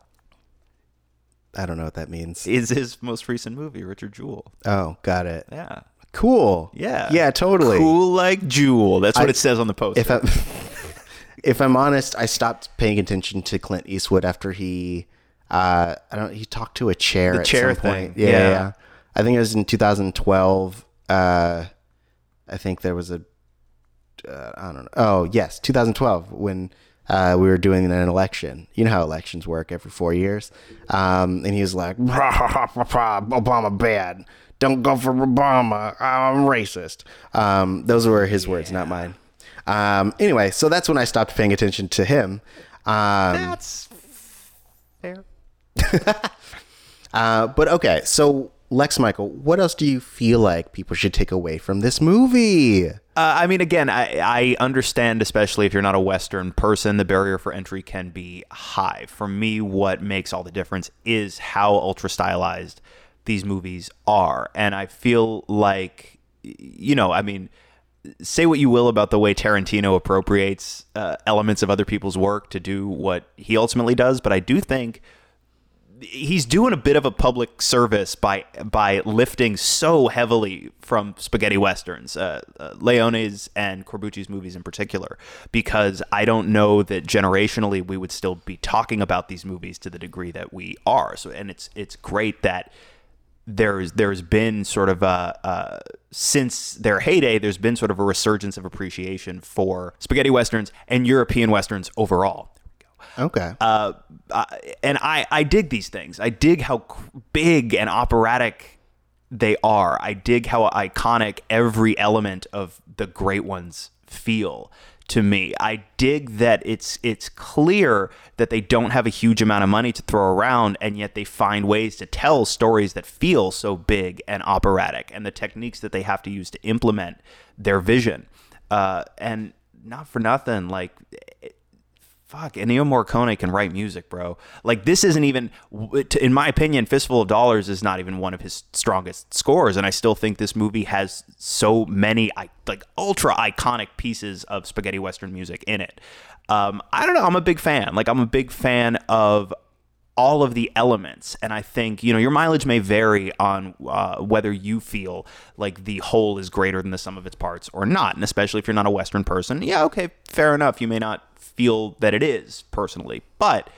I don't know what that means. is his most recent movie, Richard Jewell. Oh, got it. Yeah. Cool. Yeah. Yeah, totally. Cool like Jewel. That's what I- it says on the poster. If I'm, if I'm honest, I stopped paying attention to Clint Eastwood after he, uh, I don't. He talked to a chair. The at chair thing, Yeah, yeah. yeah, yeah. I think it was in 2012. Uh, I think there was a. Uh, I don't know. Oh yes, 2012 when uh, we were doing an election. You know how elections work every four years. Um, and he was like, "Obama bad. Don't go for Obama. I'm racist." Um, those were his words, not mine. Um, anyway, so that's when I stopped paying attention to him. Um, That's fair. uh, but okay, so Lex Michael, what else do you feel like people should take away from this movie? Uh, I mean, again, I, I understand, especially if you're not a Western person, the barrier for entry can be high. For me, what makes all the difference is how ultra stylized these movies are. And I feel like, you know, I mean, say what you will about the way Tarantino appropriates uh, elements of other people's work to do what he ultimately does, but I do think he's doing a bit of a public service by by lifting so heavily from spaghetti westerns, uh, uh, Leone's and Corbucci's movies in particular, because I don't know that generationally we would still be talking about these movies to the degree that we are. So, and it's it's great that there's there's been sort of a uh, since their heyday, there's been sort of a resurgence of appreciation for spaghetti westerns and European westerns overall. Okay. Uh, and I, I dig these things. I dig how big and operatic they are. I dig how iconic every element of the great ones feel to me. I dig that it's it's clear that they don't have a huge amount of money to throw around and yet they find ways to tell stories that feel so big and operatic and the techniques that they have to use to implement their vision. Uh, and not for nothing like fuck, Ennio Morricone can write music, bro. Like this isn't even, in my opinion, Fistful of Dollars is not even one of his strongest scores, and I still think this movie has so many like ultra iconic pieces of spaghetti western music in it. Um, I don't know. I'm a big fan. Like I'm a big fan of all of the elements. And I think, you know, your mileage may vary on uh, whether you feel like the whole is greater than the sum of its parts or not. And especially if you're not a Western person, yeah, okay, fair enough. You may not feel that it is personally. But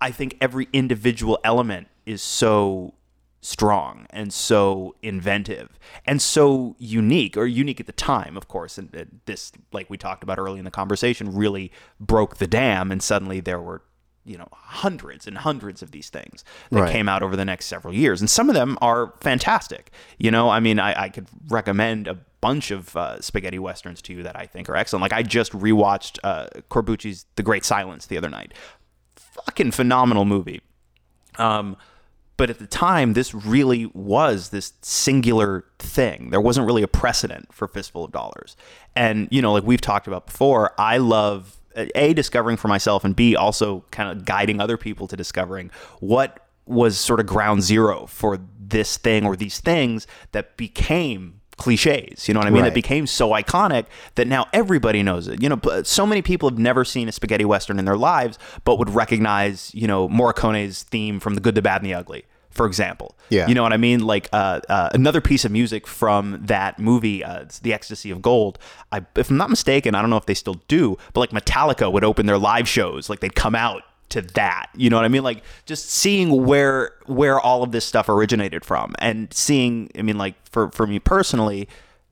I think every individual element is so strong and so inventive and so unique or unique at the time of course and uh, this like we talked about early in the conversation really broke the dam and suddenly there were you know hundreds and hundreds of these things that right. came out over the next several years and some of them are fantastic you know i mean i, I could recommend a bunch of uh, spaghetti westerns to you that i think are excellent. Like i just rewatched uh, corbucci's the great silence the other night. Fucking phenomenal movie. Um, but at the time this really was this singular thing. There wasn't really a precedent for fistful of dollars. And you know like we've talked about before i love a discovering for myself and b also kind of guiding other people to discovering what was sort of ground zero for this thing or these things that became cliches. You know what I mean? Right. It became so iconic that now everybody knows it. You know, so many people have never seen a spaghetti western in their lives, but would recognize, you know, Morricone's theme from The Good, the Bad, and the Ugly for example. Yeah. You know what I mean? Like uh, uh, another piece of music from that movie, uh, The Ecstasy of Gold. I, if I'm not mistaken, I don't know if they still do, but like Metallica would open their live shows, like they'd come out to that. You know what I mean? Like just seeing where where all of this stuff originated from, and seeing. I mean, like for for me personally,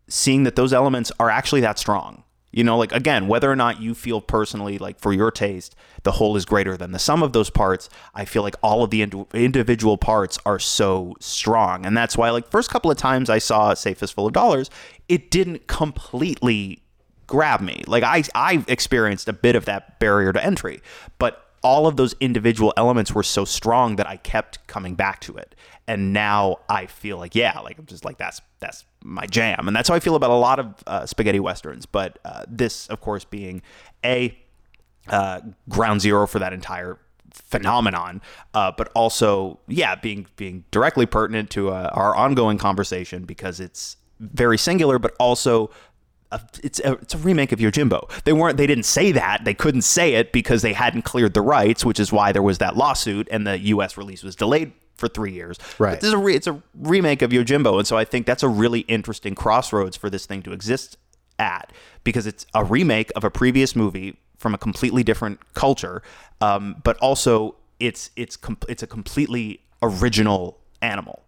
seeing that those elements are actually that strong. You know, like again, whether or not you feel personally like for your taste, the whole is greater than the sum of those parts. I feel like all of the ind- individual parts are so strong, and that's why, like, first couple of times I saw say Fistful of Dollars, it didn't completely grab me. Like I, I experienced a bit of that barrier to entry, but all of those individual elements were so strong that I kept coming back to it. And now I feel like, yeah, like I'm just like that's that's my jam, and that's how I feel about a lot of uh, spaghetti westerns. But uh, this, of course, being a uh, ground zero for that entire phenomenon, uh, but also, yeah, being being directly pertinent to uh, our ongoing conversation because it's very singular, but also a, it's a, it's a remake of Yojimbo. They weren't they didn't say that. They couldn't say it because they hadn't cleared the rights, which is why there was that lawsuit and the US release was delayed for 3 years. Right. But this is a re, it's a remake of Yojimbo and so I think that's a really interesting crossroads for this thing to exist at because it's a remake of a previous movie from a completely different culture, um, but also it's it's com- it's a completely original animal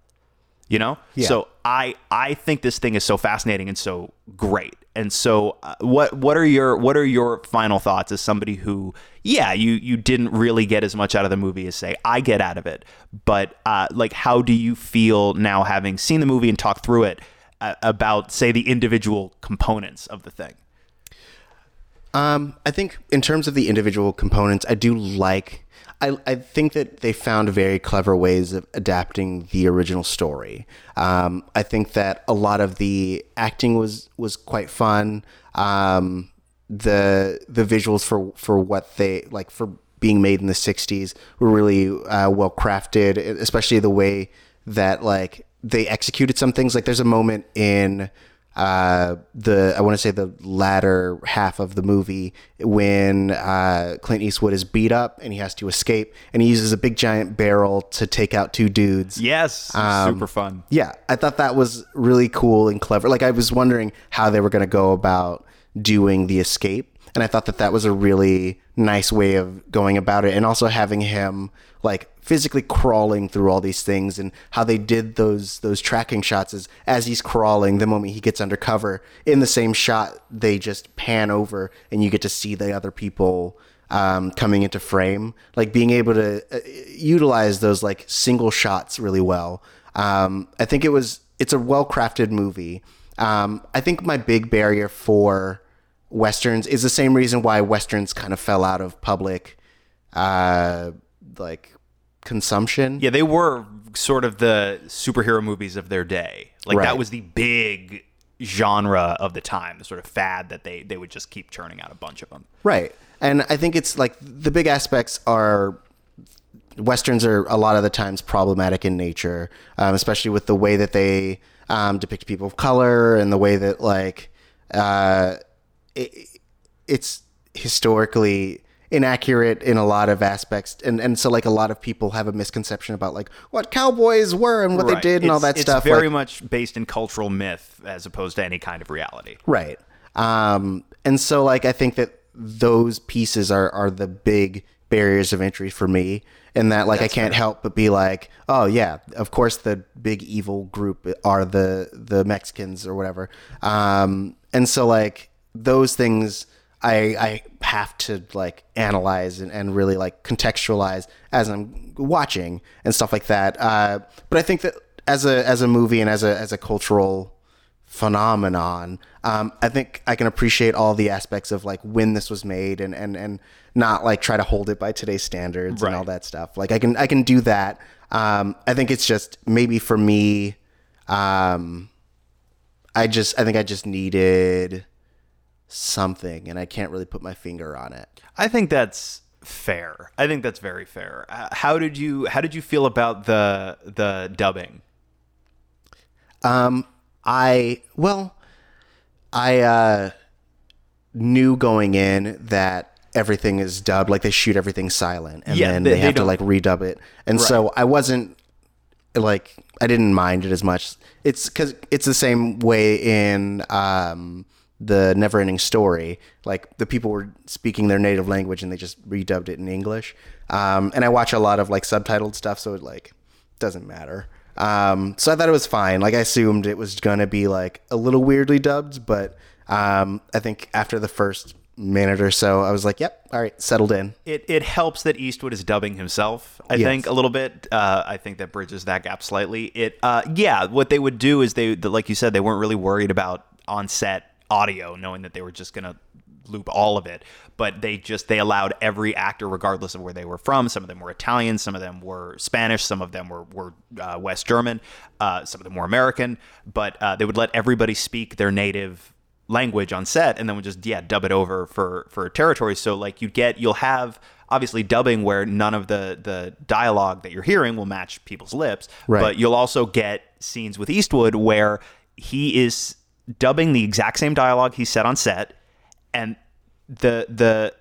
you know yeah. so i i think this thing is so fascinating and so great and so uh, what what are your what are your final thoughts as somebody who yeah you you didn't really get as much out of the movie as say i get out of it but uh, like how do you feel now having seen the movie and talked through it uh, about say the individual components of the thing? Um, I think in terms of the individual components, I do like I, I think that they found very clever ways of adapting the original story. Um, I think that a lot of the acting was was quite fun. Um, the the visuals for for what they like for being made in the 60s were really uh, well crafted especially the way that like they executed some things like there's a moment in uh, the I want to say the latter half of the movie when uh, Clint Eastwood is beat up and he has to escape and he uses a big giant barrel to take out two dudes. Yes, um, super fun. Yeah, I thought that was really cool and clever. Like I was wondering how they were going to go about doing the escape, and I thought that that was a really nice way of going about it, and also having him like physically crawling through all these things and how they did those those tracking shots is as he's crawling the moment he gets undercover in the same shot they just pan over and you get to see the other people um, coming into frame. Like being able to uh, utilize those like single shots really well. Um, i think it was it's a well crafted movie. Um, i think my big barrier for westerns is the same reason why westerns kind of fell out of public uh, like consumption. Yeah, they were sort of the superhero movies of their day. Like right. that was the big genre of the time, the sort of fad that they they would just keep churning out a bunch of them. Right. And I think it's like the big aspects are westerns are a lot of the times problematic in nature, um, especially with the way that they um, depict people of color and the way that like uh, it, it's historically inaccurate in a lot of aspects and and so like a lot of people have a misconception about like what cowboys were and what they did and all It's- that stuff It's very like- much based in cultural myth as opposed to any kind of reality. Right. Um, and so like I think that those pieces are are the big barriers of entry for me and that like I can't help but be like, oh yeah, of course the big evil group are the the Mexicans or whatever. Um, and so like those things I I have to like analyze and, and really like contextualize as I'm watching and stuff like that. Uh, but I think that as a as a movie and as a as a cultural phenomenon. Um, I think I can appreciate all the aspects of like when this was made and and and not like try to hold it by today's standards and all that stuff. Like I can I can do that. Um, I think it's just maybe for me. Um, I just I think I just needed something, and I can't really put my finger on it. I think that's fair. I think that's very fair. Uh, how did you how did you feel about the the dubbing? Um, I well, I uh, knew going in that everything is dubbed, like they shoot everything silent, and Yeah, then they- they, they have to like redub it, and so I wasn't like I didn't mind it as much. It's because it's the same way in um the Neverending Story. Like the people were speaking their native language and they just redubbed it in English. Um, and I watch a lot of like subtitled stuff, so it like doesn't matter. Um, so I thought it was fine. Like I assumed it was gonna be like a little weirdly dubbed, but um, I think after the first minute or so, I was like, "Yep, all right, settled in." It it helps that Eastwood is dubbing himself. I Yes. think a little bit. Uh, I think that bridges that gap slightly. It uh, yeah. What they would do is they like you said they weren't really worried about on set audio, knowing that they were just gonna loop all of it. But they just they allowed every actor, regardless of where they were from. Some of them were Italian, some of them were Spanish, some of them were were uh, West German, uh, some of them were American. But uh, they would let everybody speak their native language on set and then would just yeah dub it over for for territory so like you get you'll have obviously dubbing where none of the the dialogue that you're hearing will match people's lips Right. but you'll also get scenes with Eastwood where he is dubbing the exact same dialogue he said on set and the the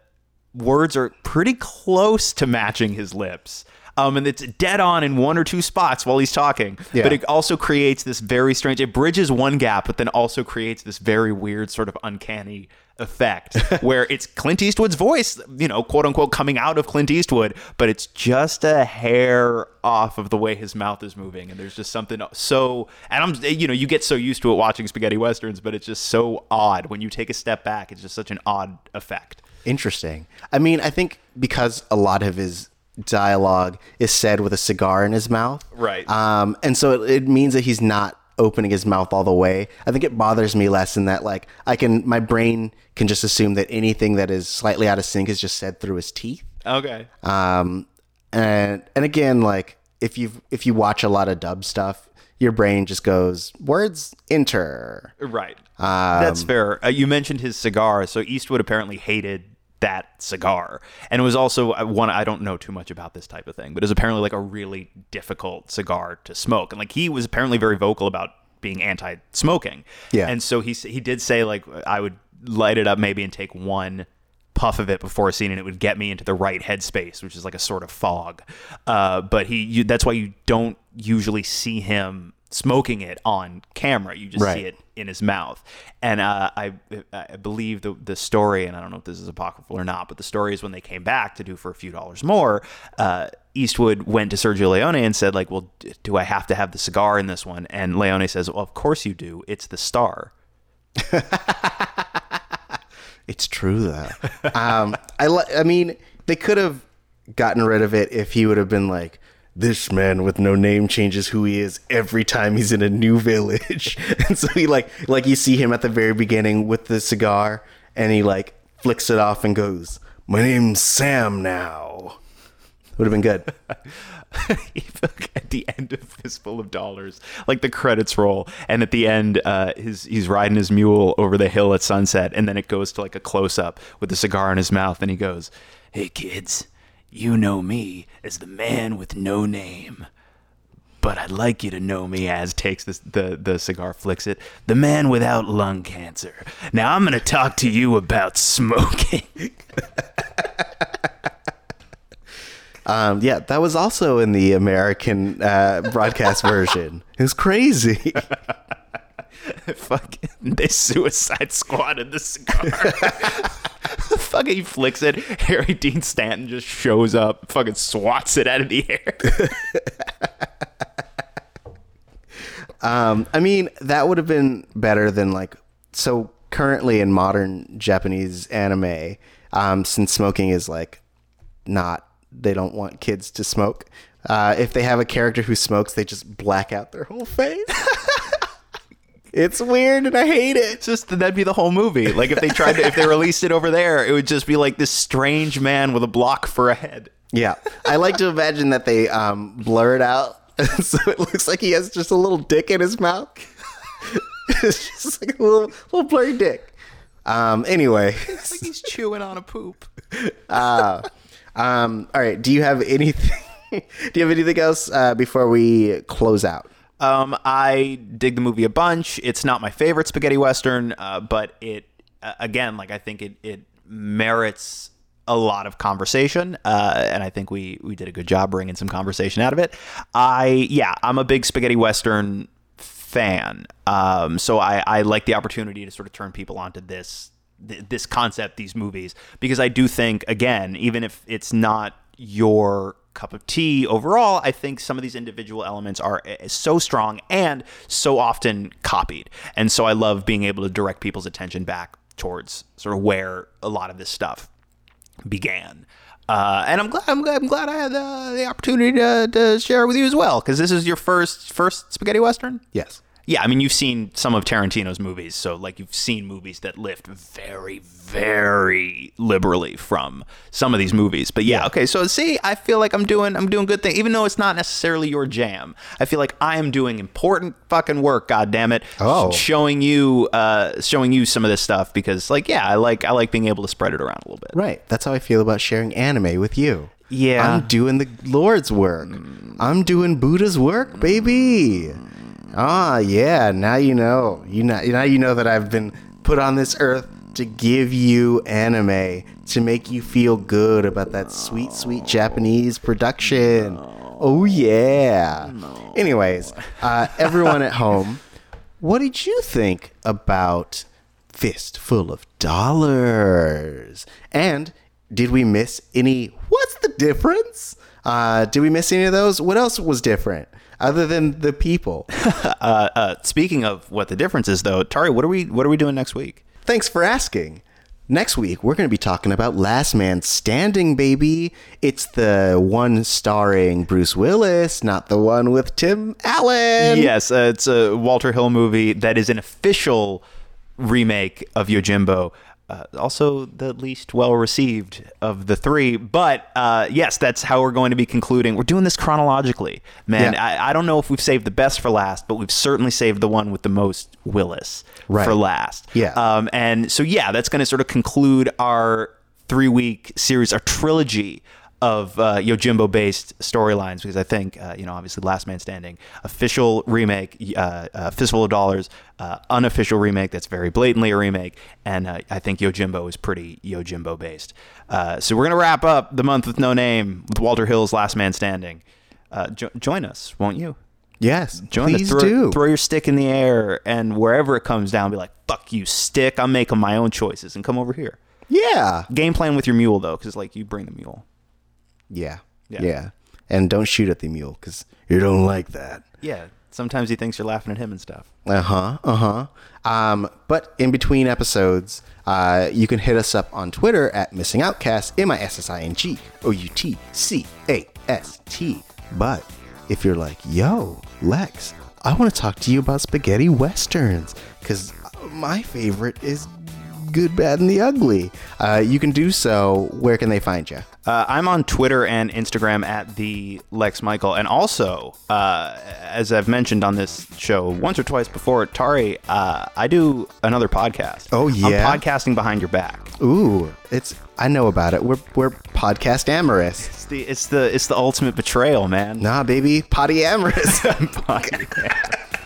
words are pretty close to matching his lips. Um, and it's dead on in one or two spots while he's talking. Yeah. But it also creates this very strange. It bridges one gap, but then also creates this very weird sort of uncanny effect where it's Clint Eastwood's voice, you know, quote unquote, coming out of Clint Eastwood, but it's just a hair off of the way his mouth is moving, and there's just something so. And I'm, you know, you get so used to it watching spaghetti westerns, but it's just so odd when you take a step back. It's just such an odd effect. Interesting. I mean, I think because a lot of his dialogue is said with a cigar in his mouth. Right. Um, and so it, it means that he's not opening his mouth all the way. I think it bothers me less in that like I can my brain can just assume that anything that is slightly out of sync is just said through his teeth. Okay. Um, and and again, like if you if you watch a lot of dub stuff, your brain just goes words enter. Right. That's fair. Uh, you mentioned his cigar. So Eastwood apparently hated that cigar. And it was also uh, one, I don't know too much about this type of thing, but it was apparently like a really difficult cigar to smoke. And like he was apparently very vocal about being anti smoking. Yeah. And so he, he did say, like, I would light it up maybe and take one puff of it before a scene and it would get me into the right headspace which is like a sort of fog uh, but he you, that's why you don't usually see him smoking it on camera you just Right. see it in his mouth. And uh, I, I believe the, the story and i don't know if this is apocryphal or not but the story is when they came back to do for a few dollars more uh, eastwood went to sergio leone and said like well do i have to have the cigar in this one? And leone says well of course you do. It's the star. It's true though. um, I I mean, they could have gotten rid of it if he would have been like, "This man with no name changes who he is every time he's in a new village," and so he like like you see him at the very beginning with the cigar, and he like flicks it off and goes, "My name's Sam now." Would have been good. at the end of Fistful of Dollars, like the credits roll, and at the end, uh, his he's riding his mule over the hill at sunset, and then it goes to like a close up with the cigar in his mouth, and he goes, "Hey kids, you know me as the man with no name." But I'd like you to know me as takes this, the the cigar, flicks it. The man without lung cancer. Now I'm gonna talk to you about smoking. Um, yeah, that was also in the American uh, broadcast version. It was crazy. fucking this suicide squatted the cigar. fucking he flicks it. Harry Dean Stanton just shows up, fucking swats it out of the air. Um, I mean, that would have been better than like so currently in modern Japanese anime, um, since smoking is like not they don't want kids to smoke. Uh, if they have a character who smokes, they just black out their whole face. It's weird and I hate it. It's just that'd be the whole movie. Like if they tried to, if they released it over there, it would just be like this strange man with a block for a head. Yeah, I like to imagine that they um, blur it out so it looks like he has just a little dick in his mouth. it's just like a little little blurry dick. Um, anyway, It's like he's chewing on a poop. uh um, all right. Do you have anything? do you have anything else uh, before we close out? Um, I dig the movie a bunch. It's not my favorite spaghetti western, uh, but it again, like I think it it merits a lot of conversation, uh, and I think we we did a good job bringing some conversation out of it. I yeah, I'm a big spaghetti western fan, um, so I I like the opportunity to sort of turn people onto this th- this concept, these movies, because I do think again, even if it's not your cup of tea overall i think some of these individual elements are uh, so strong and so often copied and so i love being able to direct people's attention back towards sort of where a lot of this stuff began uh, and I'm glad, I'm glad I'm glad I had uh, the opportunity to, to share it with you as well because this is your first first spaghetti western. Yes. Yeah, I mean you've seen some of Tarantino's movies, so like you've seen movies that lift very, very liberally from some of these movies. But yeah, okay, so see, I feel like I'm doing I'm doing good thing, even though it's not necessarily your jam. I feel like I am doing important fucking work. God damn it! Oh. showing you uh, showing you some of this stuff because like yeah, I like I like being able to spread it around a little bit. Right. That's how I feel about sharing anime with you. Yeah. I'm doing the Lord's work. I'm doing Buddha's work, baby. Ah, yeah. Now you know. You know. Now you know that I've been put on this earth to give you anime to make you feel good about that sweet, sweet Japanese production. Oh yeah. Anyways, uh, everyone at home, what did you think about Fistful of Dollars? And did we miss any? What's the difference? Uh, did we miss any of those? What else was different other than the people? Uh, uh, speaking of what the difference is, though, Tari, what are we what are we doing next week? Thanks for asking. Next week, we're going to be talking about Last Man Standing, baby. It's the one starring Bruce Willis, not the one with Tim Allen. yes, uh, it's a Walter Hill movie that is an official remake of Yojimbo. Uh, also, the least well received of the three. But uh, yes, that's how we're going to be concluding. We're doing this chronologically, man. Yeah. I, I don't know if we've saved the best for last, but we've certainly saved the one with the most Willis Right. for last. Yeah. Um, and so, yeah, that's going to sort of conclude our three week series, our trilogy of uh, Yojimbo based storylines because I think, uh, you know, obviously Last Man Standing, official remake, uh, uh, Fistful of Dollars, uh, unofficial remake that's very blatantly a remake. And uh, I think Yojimbo is pretty Yojimbo based. Uh, so we're going to wrap up the month with no name with Walter Hill's Last Man Standing. Uh, jo- join us, won't you? Yes, Join please us. Throw, do. throw your stick in the air, and wherever it comes down, be like, "Fuck you, stick! I'm making my own choices," and come over here. yeah. Game plan with your mule though, because like you bring the mule. Yeah, Yeah. yeah, And don't shoot at the mule because you don't like that. Yeah. Sometimes he thinks you're laughing at him and stuff. Uh huh. Uh huh. Um, but in between episodes, uh, you can hit us up on Twitter at Missing Outcast, M I S S I N G O U T C A S T. But if you're like, yo, Lex, I want to talk to you about spaghetti westerns, because my favorite is good, bad, and the ugly. Uh, you can do so. Where can they find you? Uh, I'm on Twitter and Instagram at the Lex Michael, and also, uh, as I've mentioned on this show once or twice before, Tari, uh, I do another podcast. Oh, yeah? I'm podcasting behind your back. Ooh, it's I know about it. We're we're podcast amorous. It's the it's the it's the ultimate betrayal, man. Nah, baby, potty amorous.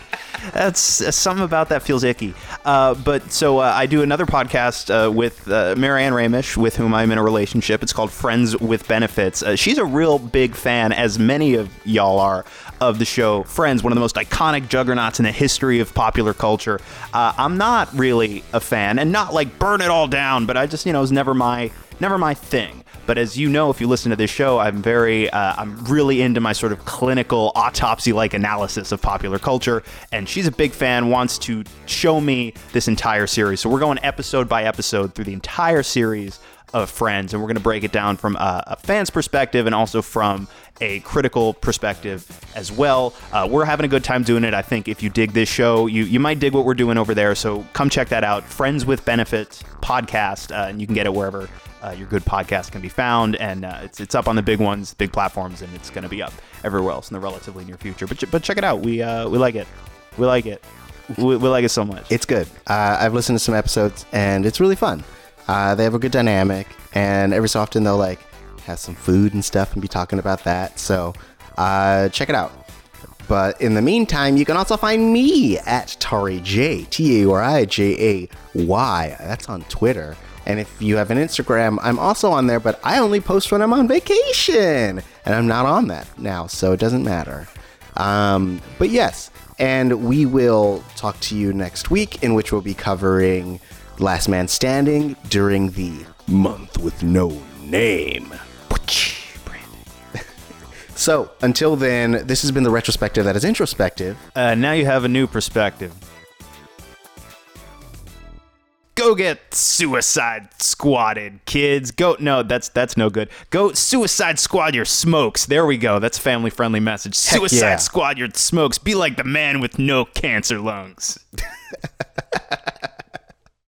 That's uh, something about that feels icky. Uh, but so uh, I do another podcast uh, with uh, Marianne Ramish, with whom I'm in a relationship. It's called Friends with Benefits. Uh, she's a real big fan, as many of y'all are, of the show Friends, one of the most iconic juggernauts in the history of popular culture. I'm not really a fan, and not like burn it all down, but I just you know it was never my never my thing. But as you know, if you listen to this show, I'm very, uh, I'm really into my sort of clinical autopsy-like analysis of popular culture, and she's a big fan. Wants to show me this entire series, so we're going episode by episode through the entire series of Friends, and we're going to break it down from a, a fan's perspective and also from a critical perspective as well. Uh, we're having a good time doing it. I think if you dig this show, you you might dig what we're doing over there. So come check that out. Friends with Benefits podcast, uh, and you can get it wherever uh, your good podcast can be found. And uh, it's it's up on the big ones, big platforms, and it's going to be up everywhere else in the relatively near future. But but check it out. We uh, we like it. We like it. We, we like it so much. it's good. Uh, I've listened to some episodes, and it's really fun. Uh, they have a good dynamic, and every so often they'll like have some food and stuff and be talking about that. So uh, check it out. But in the meantime, you can also find me at Tari J, T A R I J A Y. That's on Twitter. And if you have an Instagram, I'm also on there, but I only post when I'm on vacation. And I'm not on that now, so it doesn't matter. Um, but yes, and we will talk to you next week, in which we'll be covering Last Man Standing during the month with no name. So until then, this has been the retrospective that is introspective. Uh, now you have a new perspective. Go get suicide squatted, kids. Go no, that's that's no good. Go suicide squad your smokes. There we go. That's family friendly message. Suicide yeah. squad your smokes. Be like the man with no cancer lungs.